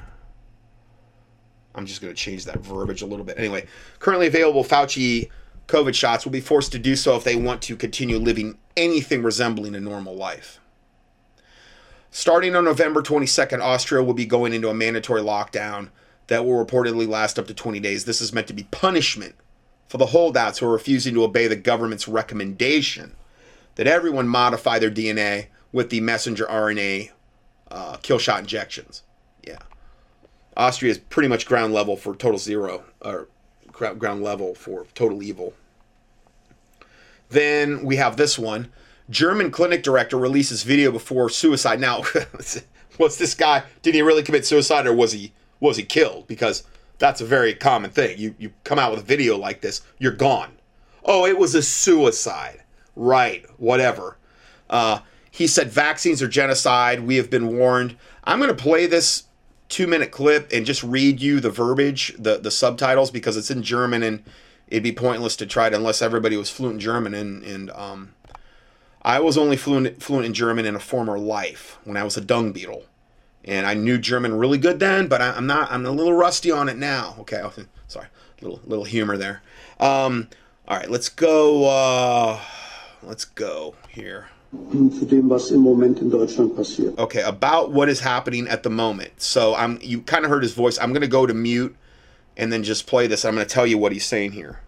I'm just going to change that verbiage a little bit. Anyway, currently available Fauci COVID shots will be forced to do so if they want to continue living anything resembling a normal life. Starting on November 22nd, Austria will be going into a mandatory lockdown that will reportedly last up to 20 days. This is meant to be punishment for the holdouts who are refusing to obey the government's recommendation that everyone modify their DNA with the messenger RNA uh, kill shot injections. Yeah. Austria is pretty much ground level for total zero, or ground level for total evil. Then we have this one. German clinic director releases video before suicide. Now, was this guy? Did he really commit suicide, or was he was he killed? Because that's a very common thing. You you come out with a video like this, you're gone. Oh, it was a suicide. Right. Whatever. Uh, he said vaccines are genocide. We have been warned. I'm going to play this two minute clip and just read you the verbiage, the the subtitles because it's in German and it'd be pointless to try to unless everybody was fluent in German and and um, I was only fluent fluent in German in a former life when I was a dung beetle, and I knew German really good then, but I, am not. I'm a little rusty on it now. Okay, sorry, little little humor there. Um, all right, let's go. Uh, let's go here zu dem, was im Moment in Deutschland passiert. Okay, about what is happening at the moment. So I'm, you kind of heard his voice. I'm going to go to mute and then just play this. I'm going to tell you what he's saying here.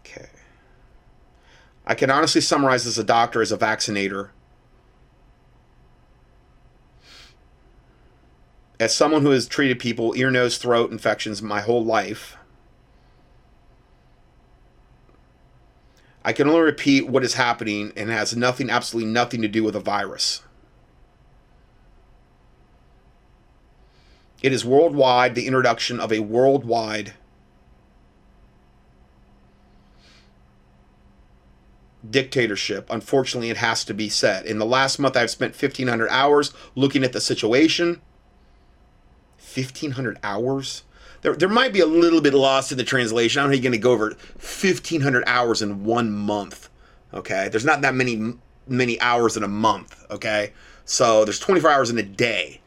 Okay. I can honestly summarize as a doctor, as a vaccinator, as someone who has treated people ear, nose, throat infections my whole life I can only repeat what is happening and has nothing, absolutely nothing to do with a virus. It is worldwide, the introduction of a worldwide dictatorship. Unfortunately, it has to be said. In the last month, I've spent 1,500 hours looking at the situation. 1,500 hours? There, there might be a little bit lost in the translation. I don't know you're going to go over 1,500 hours in one month. Okay? There's not that many many hours in a month. Okay? So there's 24 hours in a day.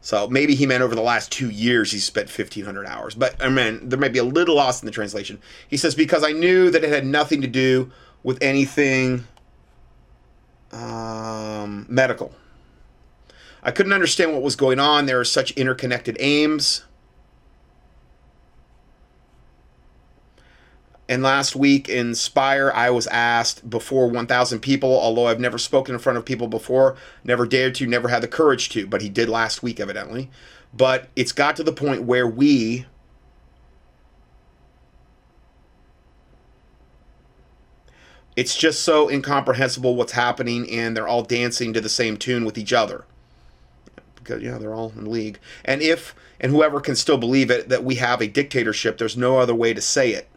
So maybe he meant over the last two years he spent 1,500 hours. But I mean, there might be a little lost in the translation. He says, because I knew that it had nothing to do with anything um, medical. I couldn't understand what was going on. There are such interconnected aims. And last week in Speyer, I was asked before 1,000 people, although I've never spoken in front of people before, never dared to, never had the courage to, but he did last week, evidently. But it's got to the point where we, it's just so incomprehensible what's happening, and they're all dancing to the same tune with each other. Because, yeah, they're all in league. And if, and whoever can still believe it, that we have a dictatorship, there's no other way to say it.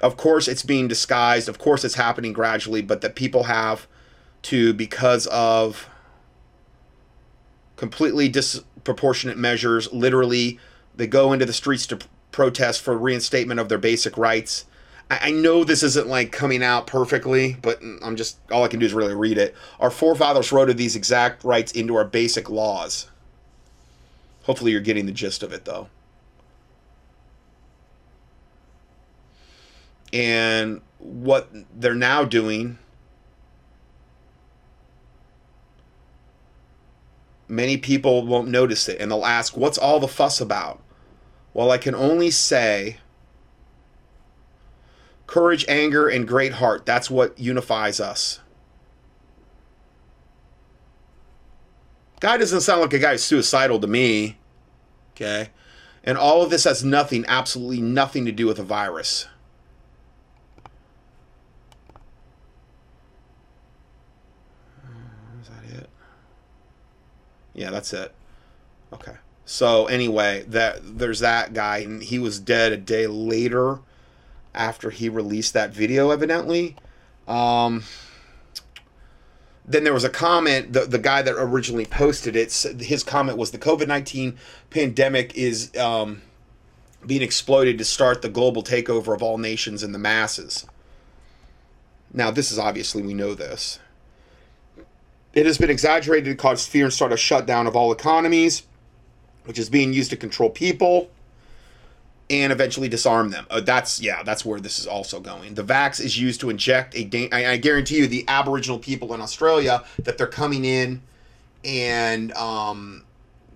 Of course, it's being disguised. Of course, it's happening gradually, but that people have to, because of completely disproportionate measures, literally, they go into the streets to protest for reinstatement of their basic rights I know this isn't like coming out perfectly, but I'm just all I can do is really read it. Our forefathers wrote of these exact rights into our basic laws. Hopefully, you're getting the gist of it, though. And what they're now doing, many people won't notice it and they'll ask, What's all the fuss about? Well, I can only say courage, anger, and great heart. That's what unifies us. Guy doesn't sound like a guy who's suicidal to me. Okay. And all of this has nothing, absolutely nothing to do with a virus. Is that it? Yeah, that's it. Okay. So anyway, that there's that guy, and he was dead a day later after he released that video, evidently. Um, then there was a comment, the, the guy that originally posted it, his comment was the COVID 19 pandemic is um, being exploited to start the global takeover of all nations and the masses. Now, this is obviously, we know this. It has been exaggerated to cause fear and start a shutdown of all economies, which is being used to control people and eventually disarm them. Uh, that's yeah, that's where this is also going. The vax is used to inject a. Da- I, I guarantee you, the Aboriginal people in Australia that they're coming in and um,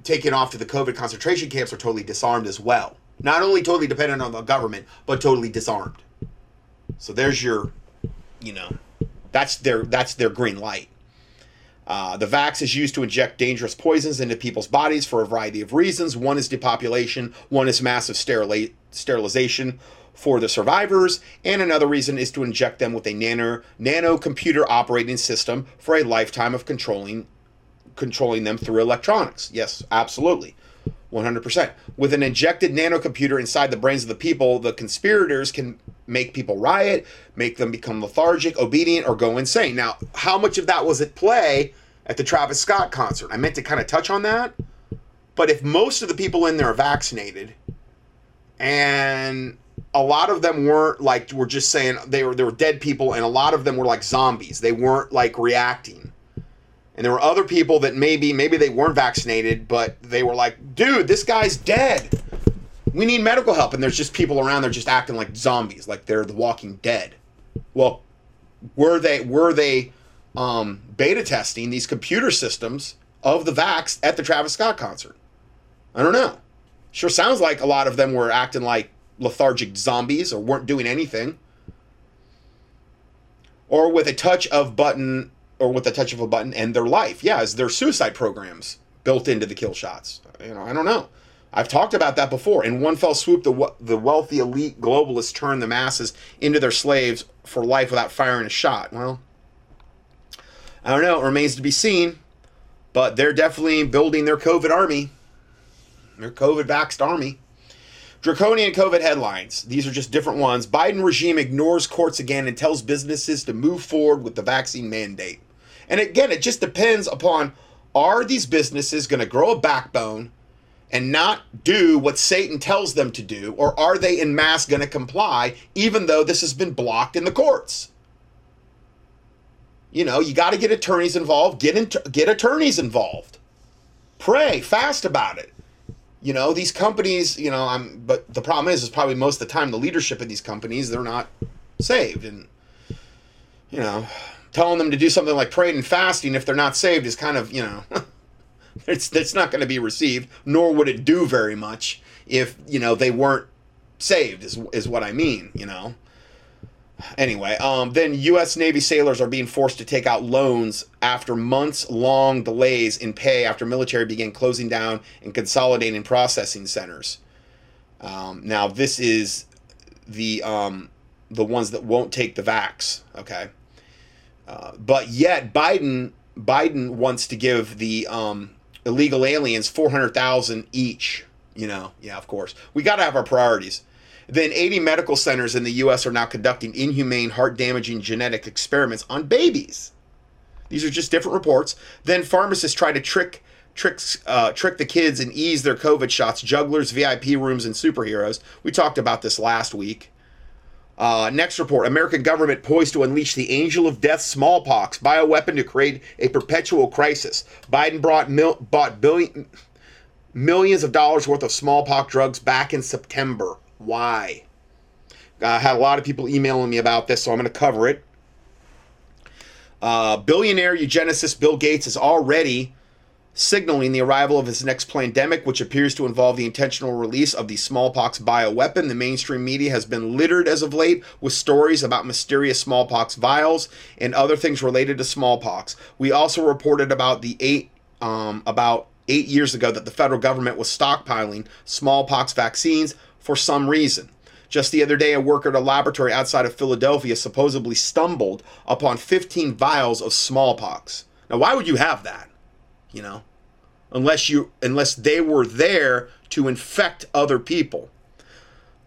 taken off to the COVID concentration camps are totally disarmed as well. Not only totally dependent on the government, but totally disarmed. So there's your, you know, that's their that's their green light. Uh, the vax is used to inject dangerous poisons into people's bodies for a variety of reasons. One is depopulation, one is massive sterilization for the survivors, and another reason is to inject them with a nano nano computer operating system for a lifetime of controlling controlling them through electronics. Yes, absolutely. 100%. With an injected nanocomputer inside the brains of the people, the conspirators can make people riot, make them become lethargic, obedient, or go insane. Now, how much of that was at play at the Travis Scott concert? I meant to kind of touch on that. But if most of the people in there are vaccinated, and a lot of them weren't like were just saying they were they were dead people, and a lot of them were like zombies. They weren't like reacting. And there were other people that maybe maybe they weren't vaccinated, but they were like, dude, this guy's dead. We need medical help. And there's just people around there just acting like zombies like they're the walking dead. Well were they were they um, beta testing these computer systems of the vax at the travis scott concert? I don't know. Sure sounds like a lot of them were acting like lethargic zombies or weren't doing anything. Or with a touch of button or with a touch of a button end their life. Yeah, is there suicide programs built into the kill shots? You know, I don't know. I've talked about that before. In one fell swoop, the the wealthy elite globalists turn the masses into their slaves for life without firing a shot. Well, I don't know. It remains to be seen. But they're definitely building their COVID army, their COVID vaxxed army. Draconian COVID headlines. These are just different ones. Biden regime ignores courts again and tells businesses to move forward with the vaccine mandate. And again, it just depends upon are these businesses going to grow a backbone and not do what Satan tells them to do, or are they in mass going to comply, even though this has been blocked in the courts? You know, you got to get attorneys involved. Get in, get attorneys involved. Pray, fast about it. You know, these companies. You know, I'm. But the problem is, is probably most of the time the leadership of these companies they're not saved, and you know, telling them to do something like praying and fasting if they're not saved is kind of you know, it's it's not going to be received. Nor would it do very much if you know they weren't saved. Is is what I mean. You know. Anyway, um, then U.S. Navy sailors are being forced to take out loans after months long delays in pay after military began closing down and consolidating processing centers. Um, now, this is the um, the ones that won't take the vax. Okay, but yet Biden Biden wants to give the um, illegal aliens four hundred thousand each. You know, yeah, of course, we got to have our priorities. Then 80 medical centers in the US are now conducting inhumane, heart damaging genetic experiments on babies. These are just different reports. Then pharmacists try to trick tricks uh, trick the kids and ease their COVID shots, jugglers, VIP rooms, and superheroes. We talked about this last week. Uh, next report American government poised to unleash the angel of death smallpox bioweapon to create a perpetual crisis. Biden brought mil- bought billion, millions of dollars worth of smallpox drugs back in September. Why? I had a lot of people emailing me about this, so I'm going to cover it. Uh, billionaire eugenicist Bill Gates is already signaling the arrival of his next pandemic, which appears to involve the intentional release of the smallpox bioweapon. The mainstream media has been littered as of late with stories about mysterious smallpox vials and other things related to smallpox. We also reported about the eight um, about eight years ago that the federal government was stockpiling smallpox vaccines for some reason. Just the other day, a worker at a laboratory outside of Philadelphia supposedly stumbled upon 15 vials of smallpox. Now, why would you have that? You know, unless you unless they were there to infect other people.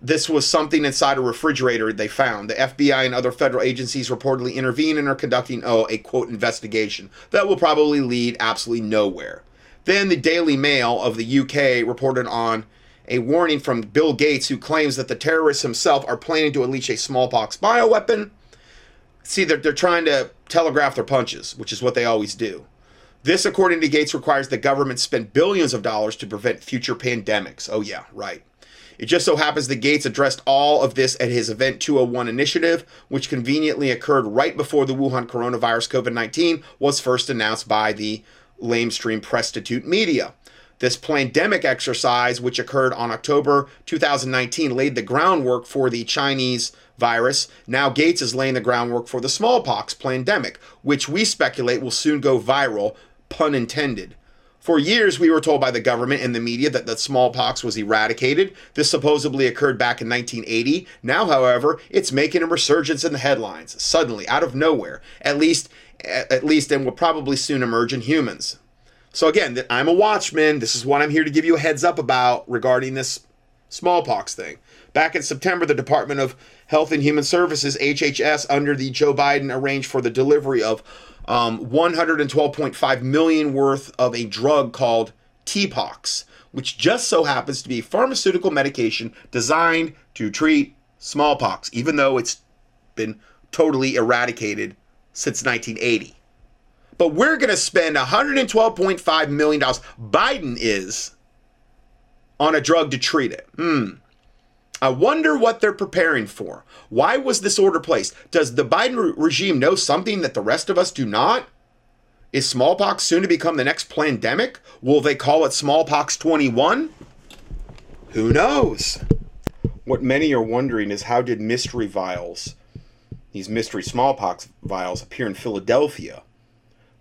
This was something inside a refrigerator they found. The FBI and other federal agencies reportedly intervene and are conducting oh a quote investigation that will probably lead absolutely nowhere. Then the Daily Mail of the UK reported on a warning from Bill Gates, who claims that the terrorists himself are planning to unleash a smallpox bioweapon. See, they're, they're trying to telegraph their punches, which is what they always do. This, according to Gates, requires the government spend billions of dollars to prevent future pandemics. Oh, yeah, right. It just so happens that Gates addressed all of this at his Event 201 initiative, which conveniently occurred right before the Wuhan coronavirus COVID 19 was first announced by the lamestream prostitute media. This pandemic exercise, which occurred on October 2019, laid the groundwork for the Chinese virus. Now Gates is laying the groundwork for the smallpox pandemic, which we speculate will soon go viral, pun intended. For years, we were told by the government and the media that the smallpox was eradicated. This supposedly occurred back in 1980. Now, however, it's making a resurgence in the headlines, suddenly, out of nowhere. At least, at least, and will probably soon emerge in humans. So again, I'm a watchman. This is what I'm here to give you a heads up about regarding this smallpox thing. Back in September, the Department of Health and Human Services, HHS, under the Joe Biden, arranged for the delivery of um, 112.5 million worth of a drug called TPOXX, which just so happens to be a pharmaceutical medication designed to treat smallpox, even though it's been totally eradicated since 1980. But we're going to spend $112.5 million, Biden is, on a drug to treat it. Hmm. I wonder what they're preparing for. Why was this order placed? Does the Biden re- regime know something that the rest of us do not? Is smallpox soon to become the next pandemic? Will they call it smallpox 21? Who knows? What many are wondering is how did mystery vials these mystery smallpox vials appear in Philadelphia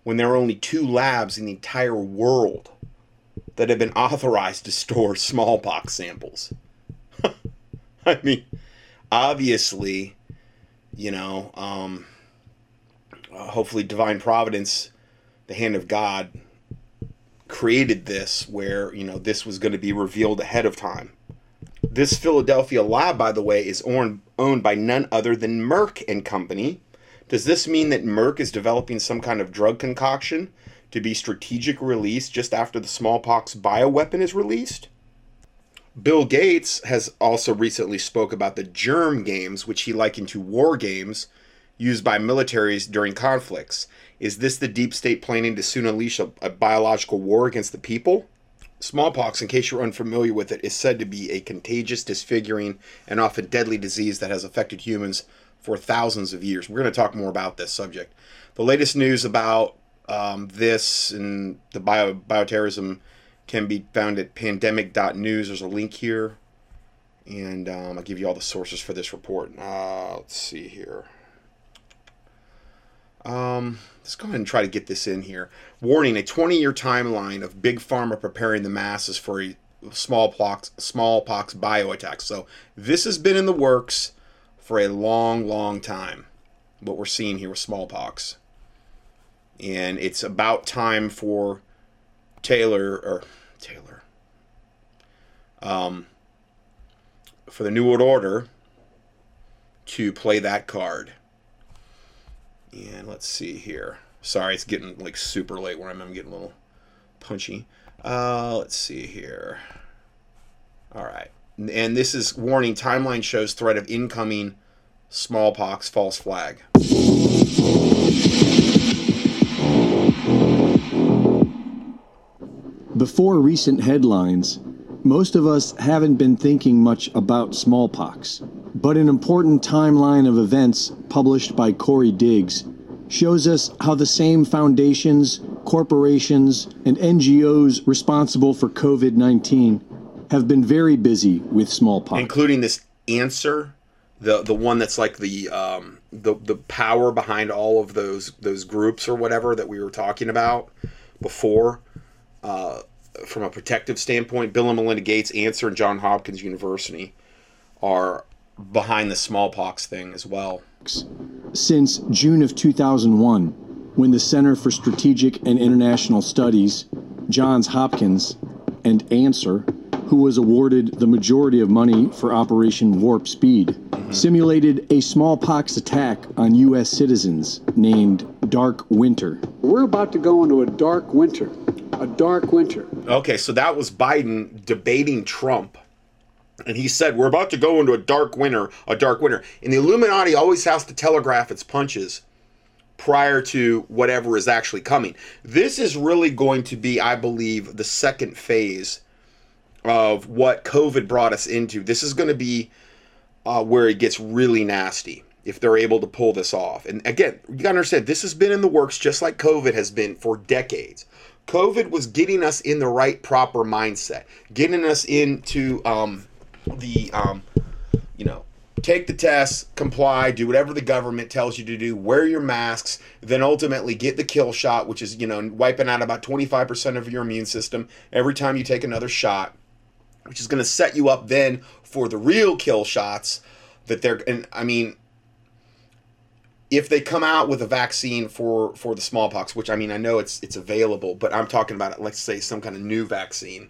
when there are only two labs in the entire world that have been authorized to store smallpox samples. I mean, obviously, you know, um, uh, hopefully, divine providence, the hand of God, created this where, you know, this was going to be revealed ahead of time. This Philadelphia lab, by the way, is owned, owned by none other than Merck and Company. Does this mean that Merck is developing some kind of drug concoction to be strategic release just after the smallpox bioweapon is released? Bill Gates has also recently spoke about the germ games, which he likened to war games used by militaries during conflicts. Is this the deep state planning to soon unleash a, a biological war against the people? Smallpox, in case you're unfamiliar with it, is said to be a contagious, disfiguring, and often deadly disease that has affected humans for thousands of years. We're going to talk more about this subject. The latest news about um, this and the bio, bioterrorism can be found at pandemic.news. There's a link here. And um, I'll give you all the sources for this report. Uh, let's see here. Um, let's go ahead and try to get this in here. Warning: A 20-year timeline of big pharma preparing the masses for a smallpox smallpox bioattack. So this has been in the works for a long, long time. What we're seeing here with smallpox, and it's about time for Taylor or Taylor, um, for the New World Order to play that card. And let's see here. Sorry, it's getting like super late where I'm, I'm getting a little punchy. Uh, let's see here. All right. And this is warning timeline shows threat of incoming smallpox false flag. Before recent headlines, most of us haven't been thinking much about smallpox. But an important timeline of events published by Corey Diggs shows us how the same foundations, corporations, and NGOs responsible for COVID 19 have been very busy with smallpox. Including this ANSER, the the one that's like the um, the the power behind all of those those groups or whatever that we were talking about before. Uh, from a protective standpoint, Bill and Melinda Gates, ANSER, and John Hopkins University are behind the smallpox thing as well. Since June of 2001, when the Center for Strategic and International Studies, Johns Hopkins, and ANSER, who was awarded the majority of money for Operation Warp Speed, mm-hmm. simulated a smallpox attack on U.S. citizens named Dark Winter. We're about to go into a dark winter. A dark winter. Okay, so that was Biden debating Trump and he said, We're about to go into a dark winter, a dark winter. And the Illuminati always has to telegraph its punches prior to whatever is actually coming. This is really going to be, I believe, the second phase of what COVID brought us into. This is going to be uh, where it gets really nasty if they're able to pull this off. And again, you got to understand, this has been in the works just like COVID has been for decades. COVID was getting us in the right, proper mindset, getting us into um, the um, you know take the test, comply, do whatever the government tells you to do, wear your masks, then ultimately get the kill shot, which is, you know, wiping out about 25% of your immune system every time you take another shot, which is going to set you up then for the real kill shots that they're and I mean if they come out with a vaccine for for the smallpox, which I mean I know it's it's available, but I'm talking about let's say some kind of new vaccine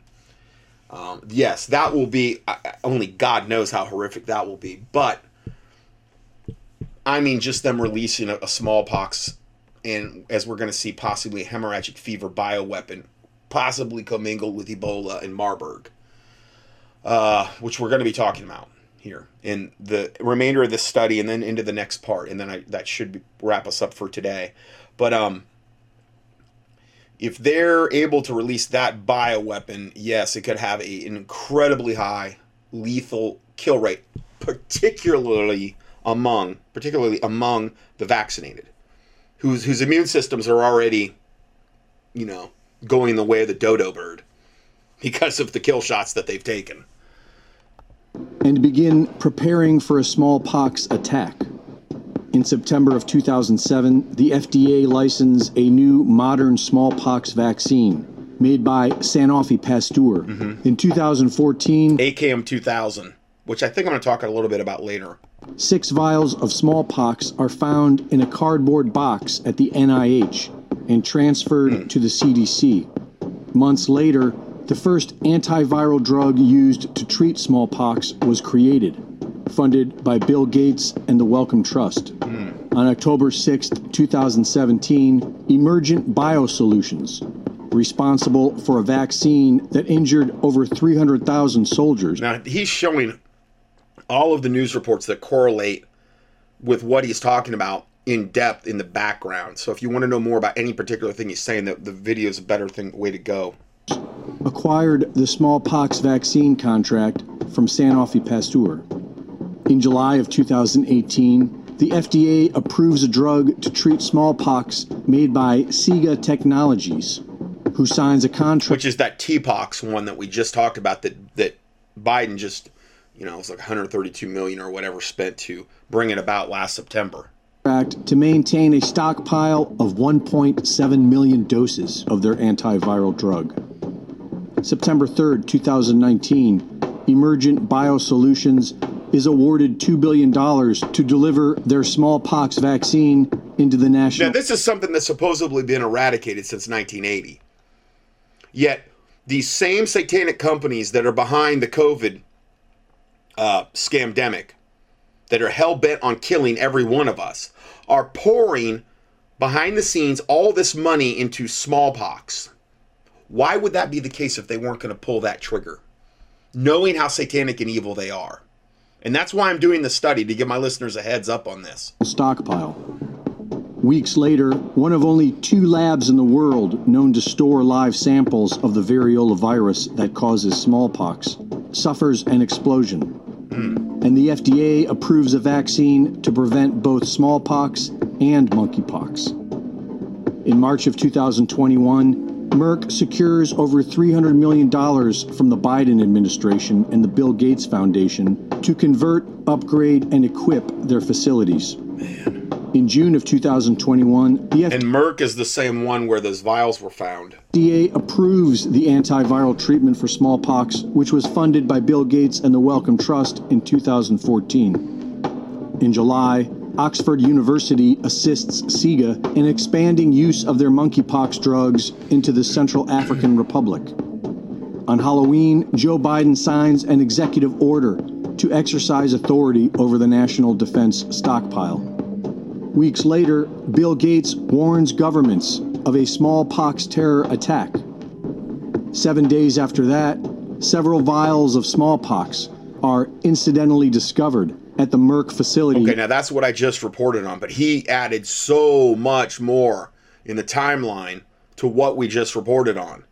um, yes, that will be only God knows how horrific that will be. But I mean, just them releasing a, a smallpox and as we're going to see, possibly a hemorrhagic fever bioweapon, possibly commingled with Ebola and Marburg, uh, which we're going to be talking about here in the remainder of this study, and then into the next part, and then I, that should wrap us up for today. But um, if they're able to release that bioweapon, yes, it could have a, an incredibly high lethal kill rate, particularly among particularly among the vaccinated, whose whose immune systems are already, you know, going the way of the dodo bird because of the kill shots that they've taken. And begin preparing for a smallpox attack. In September of 2007, the FDA licensed a new modern smallpox vaccine made by Sanofi Pasteur. Mm-hmm. In 2014, ACAM2000, which I think I'm going to talk a little bit about later. six vials of smallpox are found in a cardboard box at the NIH and transferred to the CDC. Months later, the first antiviral drug used to treat smallpox was created, funded by Bill Gates and the Wellcome Trust. Hmm. On October 6, 2017, Emergent Biosolutions, responsible for a vaccine that injured over 300,000 soldiers, Now, he's showing all of the news reports that correlate with what he's talking about in depth in the background. So if you want to know more about any particular thing he's saying, the, the video is a better thing way to go. Acquired the smallpox vaccine contract from Sanofi Pasteur. In July of 2018, the FDA approves a drug to treat smallpox made by SIGA Technologies, who signs a contract Which is that TPOXX one that we just talked about that that Biden just, you know, it's like 132 million or whatever spent to bring it about last September. to maintain a stockpile of 1.7 million doses of their antiviral drug. September 3rd, 2019, Emergent Biosolutions is awarded $2 billion to deliver their smallpox vaccine into the Now, national. this is something that's supposedly been eradicated since 1980. Yet, these same satanic companies that are behind the COVID uh, scamdemic, that are hell bent on killing every one of us, are pouring behind the scenes all this money into smallpox. Why would that be the case if they weren't going to pull that trigger? Knowing how satanic and evil they are. And that's why I'm doing the study to give my listeners a heads up on this. stockpile. Weeks later, one of only two labs in the world known to store live samples of the variola virus that causes smallpox suffers an explosion. Hmm. And the FDA approves a vaccine to prevent both smallpox and monkeypox. In March of 2021, Merck secures over $300 million from the Biden administration and the Bill Gates Foundation to convert, upgrade, and equip their facilities. In June of 2021, the And Merck is the same one where those vials were found. FDA approves the antiviral treatment for smallpox, which was funded by Bill Gates and the Wellcome Trust in 2014. In July, Oxford University assists SIGA in expanding use of their monkeypox drugs into the Central African Republic. On Halloween, Joe Biden signs an executive order to exercise authority over the national defense stockpile. Weeks later, Bill Gates warns governments of a smallpox terror attack. Seven days after that, several vials of smallpox are incidentally discovered at the Merck facility. Okay, now that's what I just reported on, but he added so much more in the timeline to what we just reported on.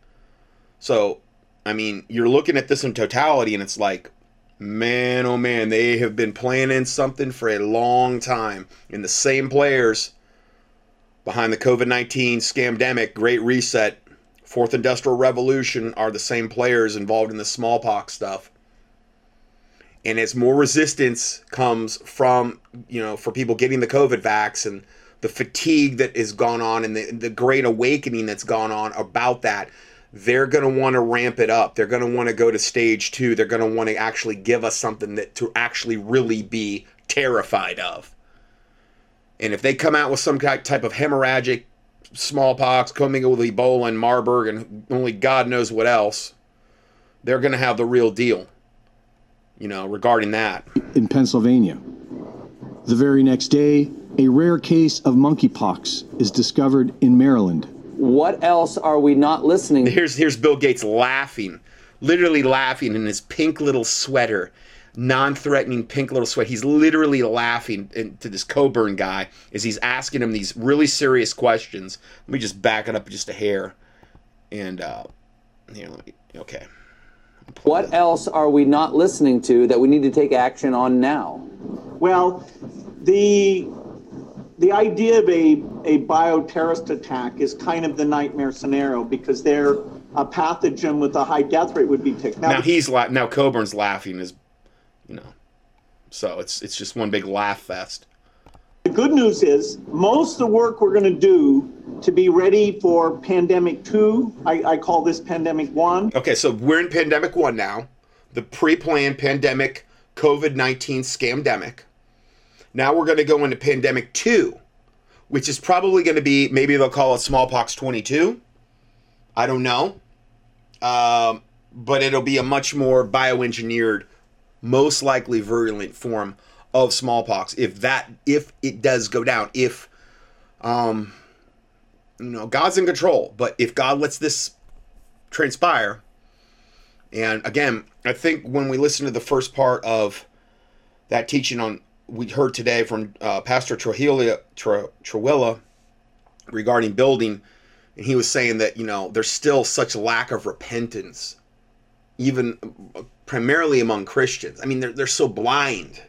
So, I mean, you're looking at this in totality and it's like, man, oh man, they have been planning something for a long time. And the same players behind the COVID 19 scamdemic, Great Reset, Fourth Industrial Revolution are the same players involved in the smallpox stuff and as more resistance comes from you know for people getting the covid vax and the fatigue that has gone on and the, the great awakening that's gone on about that they're going to want to ramp it up. They're going to want to go to stage two. They're going to want to actually give us something that to actually really be terrified of. And if they come out with some type of hemorrhagic smallpox commingled with ebola and marburg and only god knows what else they're going to have the real deal you know, regarding that. in Pennsylvania. The very next day, a rare case of monkeypox is discovered in Maryland. What else are we not listening? Here's here's Bill Gates laughing, literally laughing in his pink little sweater, non-threatening pink little sweat. He's literally laughing in- to this Coburn guy as he's asking him these really serious questions. Let me just back it up just a hair, and uh, here, let me, okay. What else are we not listening to that we need to take action on now? Well, the the idea of a, a bioterrorist attack is kind of the nightmare scenario because they're a pathogen with a high death rate would be tick. Now he's la- now Coburn's laughing is, you know, so it's it's just one big laugh fest. The good news is most of the work we're going to do to be ready for pandemic two, I, I call this pandemic one. Okay, so we're in pandemic one now, the pre planned pandemic COVID 19 scamdemic. Now we're going to go into pandemic two, which is probably going to be maybe they'll call it smallpox 22. I don't know. Um, but it'll be a much more bioengineered, most likely virulent form of smallpox if that if it does go down if um you know god's in control but if god lets this transpire and again i think when we listen to the first part of that teaching on we heard today from uh, pastor Trujillo, Tr- Trujillo regarding building and he was saying that you know there's still such lack of repentance even primarily among christians. I mean they're, they're so blind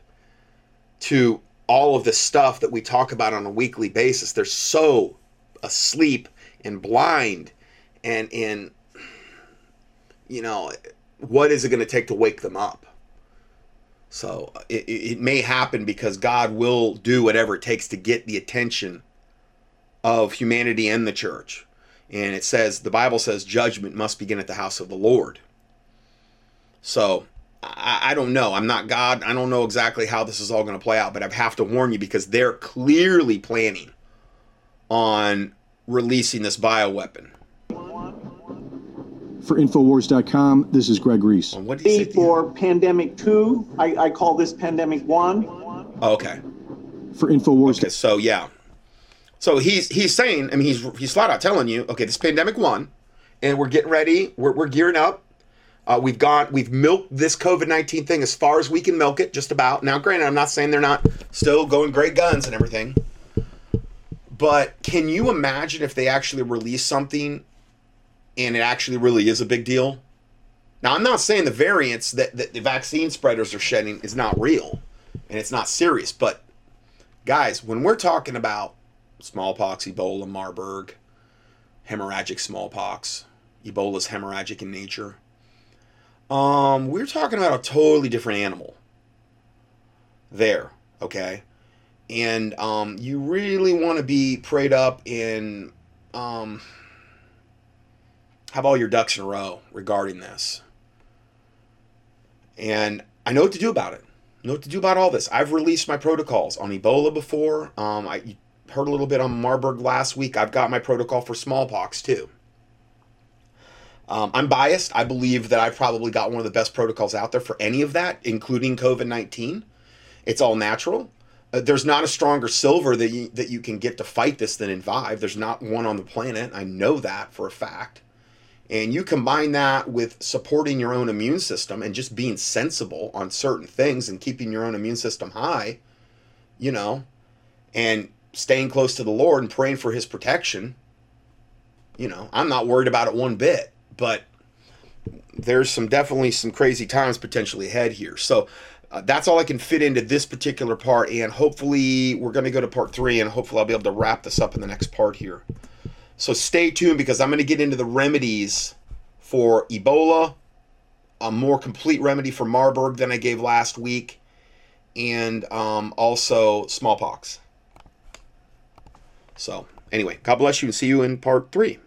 to all of the stuff that we talk about on a weekly basis. They're so asleep and blind and in you know what is it going to take to wake them up? So it, it may happen because god will do whatever it takes to get the attention of humanity and the church. And it says the bible says judgment must begin at the house of the lord. So I, I don't know. I'm not God. I don't know exactly how this is all going to play out, but I have to warn you because they're clearly planning on releasing this bioweapon. For Infowars.com, this is Greg Reese. What did he say? For pandemic two, I, I call this pandemic one. Oh, okay. For Infowars. Okay, so yeah. So he's he's saying, I mean, he's he's flat out telling you, okay, this pandemic one, and we're getting ready, we're, we're gearing up. Uh, we've gone, we've milked this COVID 19 thing as far as we can milk it, just about. Now, granted, I'm not saying they're not still going great guns and everything. But can you imagine if they actually release something and it actually really is a big deal? Now, I'm not saying the variants that, that the vaccine spreaders are shedding is not real and it's not serious, but guys, when we're talking about smallpox, Ebola, Marburg, hemorrhagic smallpox, Ebola's hemorrhagic in nature um, we're talking about a totally different animal there, okay? And um, you really want to be prayed up and um, have all your ducks in a row regarding this. And I know what to do about it. Know what to do about all this. I've released my protocols on Ebola before. Um, I heard a little bit on Marburg last week. I've got my protocol for smallpox too. Um, I'm biased. I believe that I've probably got one of the best protocols out there for any of that, including COVID 19. It's all natural. Uh, there's not a stronger silver that you, that you can get to fight this than Envive. There's not one on the planet. I know that for a fact. And you combine that with supporting your own immune system and just being sensible on certain things and keeping your own immune system high, you know, and staying close to the Lord and praying for his protection. You know, I'm not worried about it one bit but there's some definitely some crazy times potentially ahead here. So uh, that's all I can fit into this particular part, and hopefully we're going to go to part three, and hopefully I'll be able to wrap this up in the next part here. So stay tuned because I'm going to get into the remedies for Ebola, a more complete remedy for Marburg than I gave last week, and um, also smallpox. So anyway, God bless you, and see you in part three.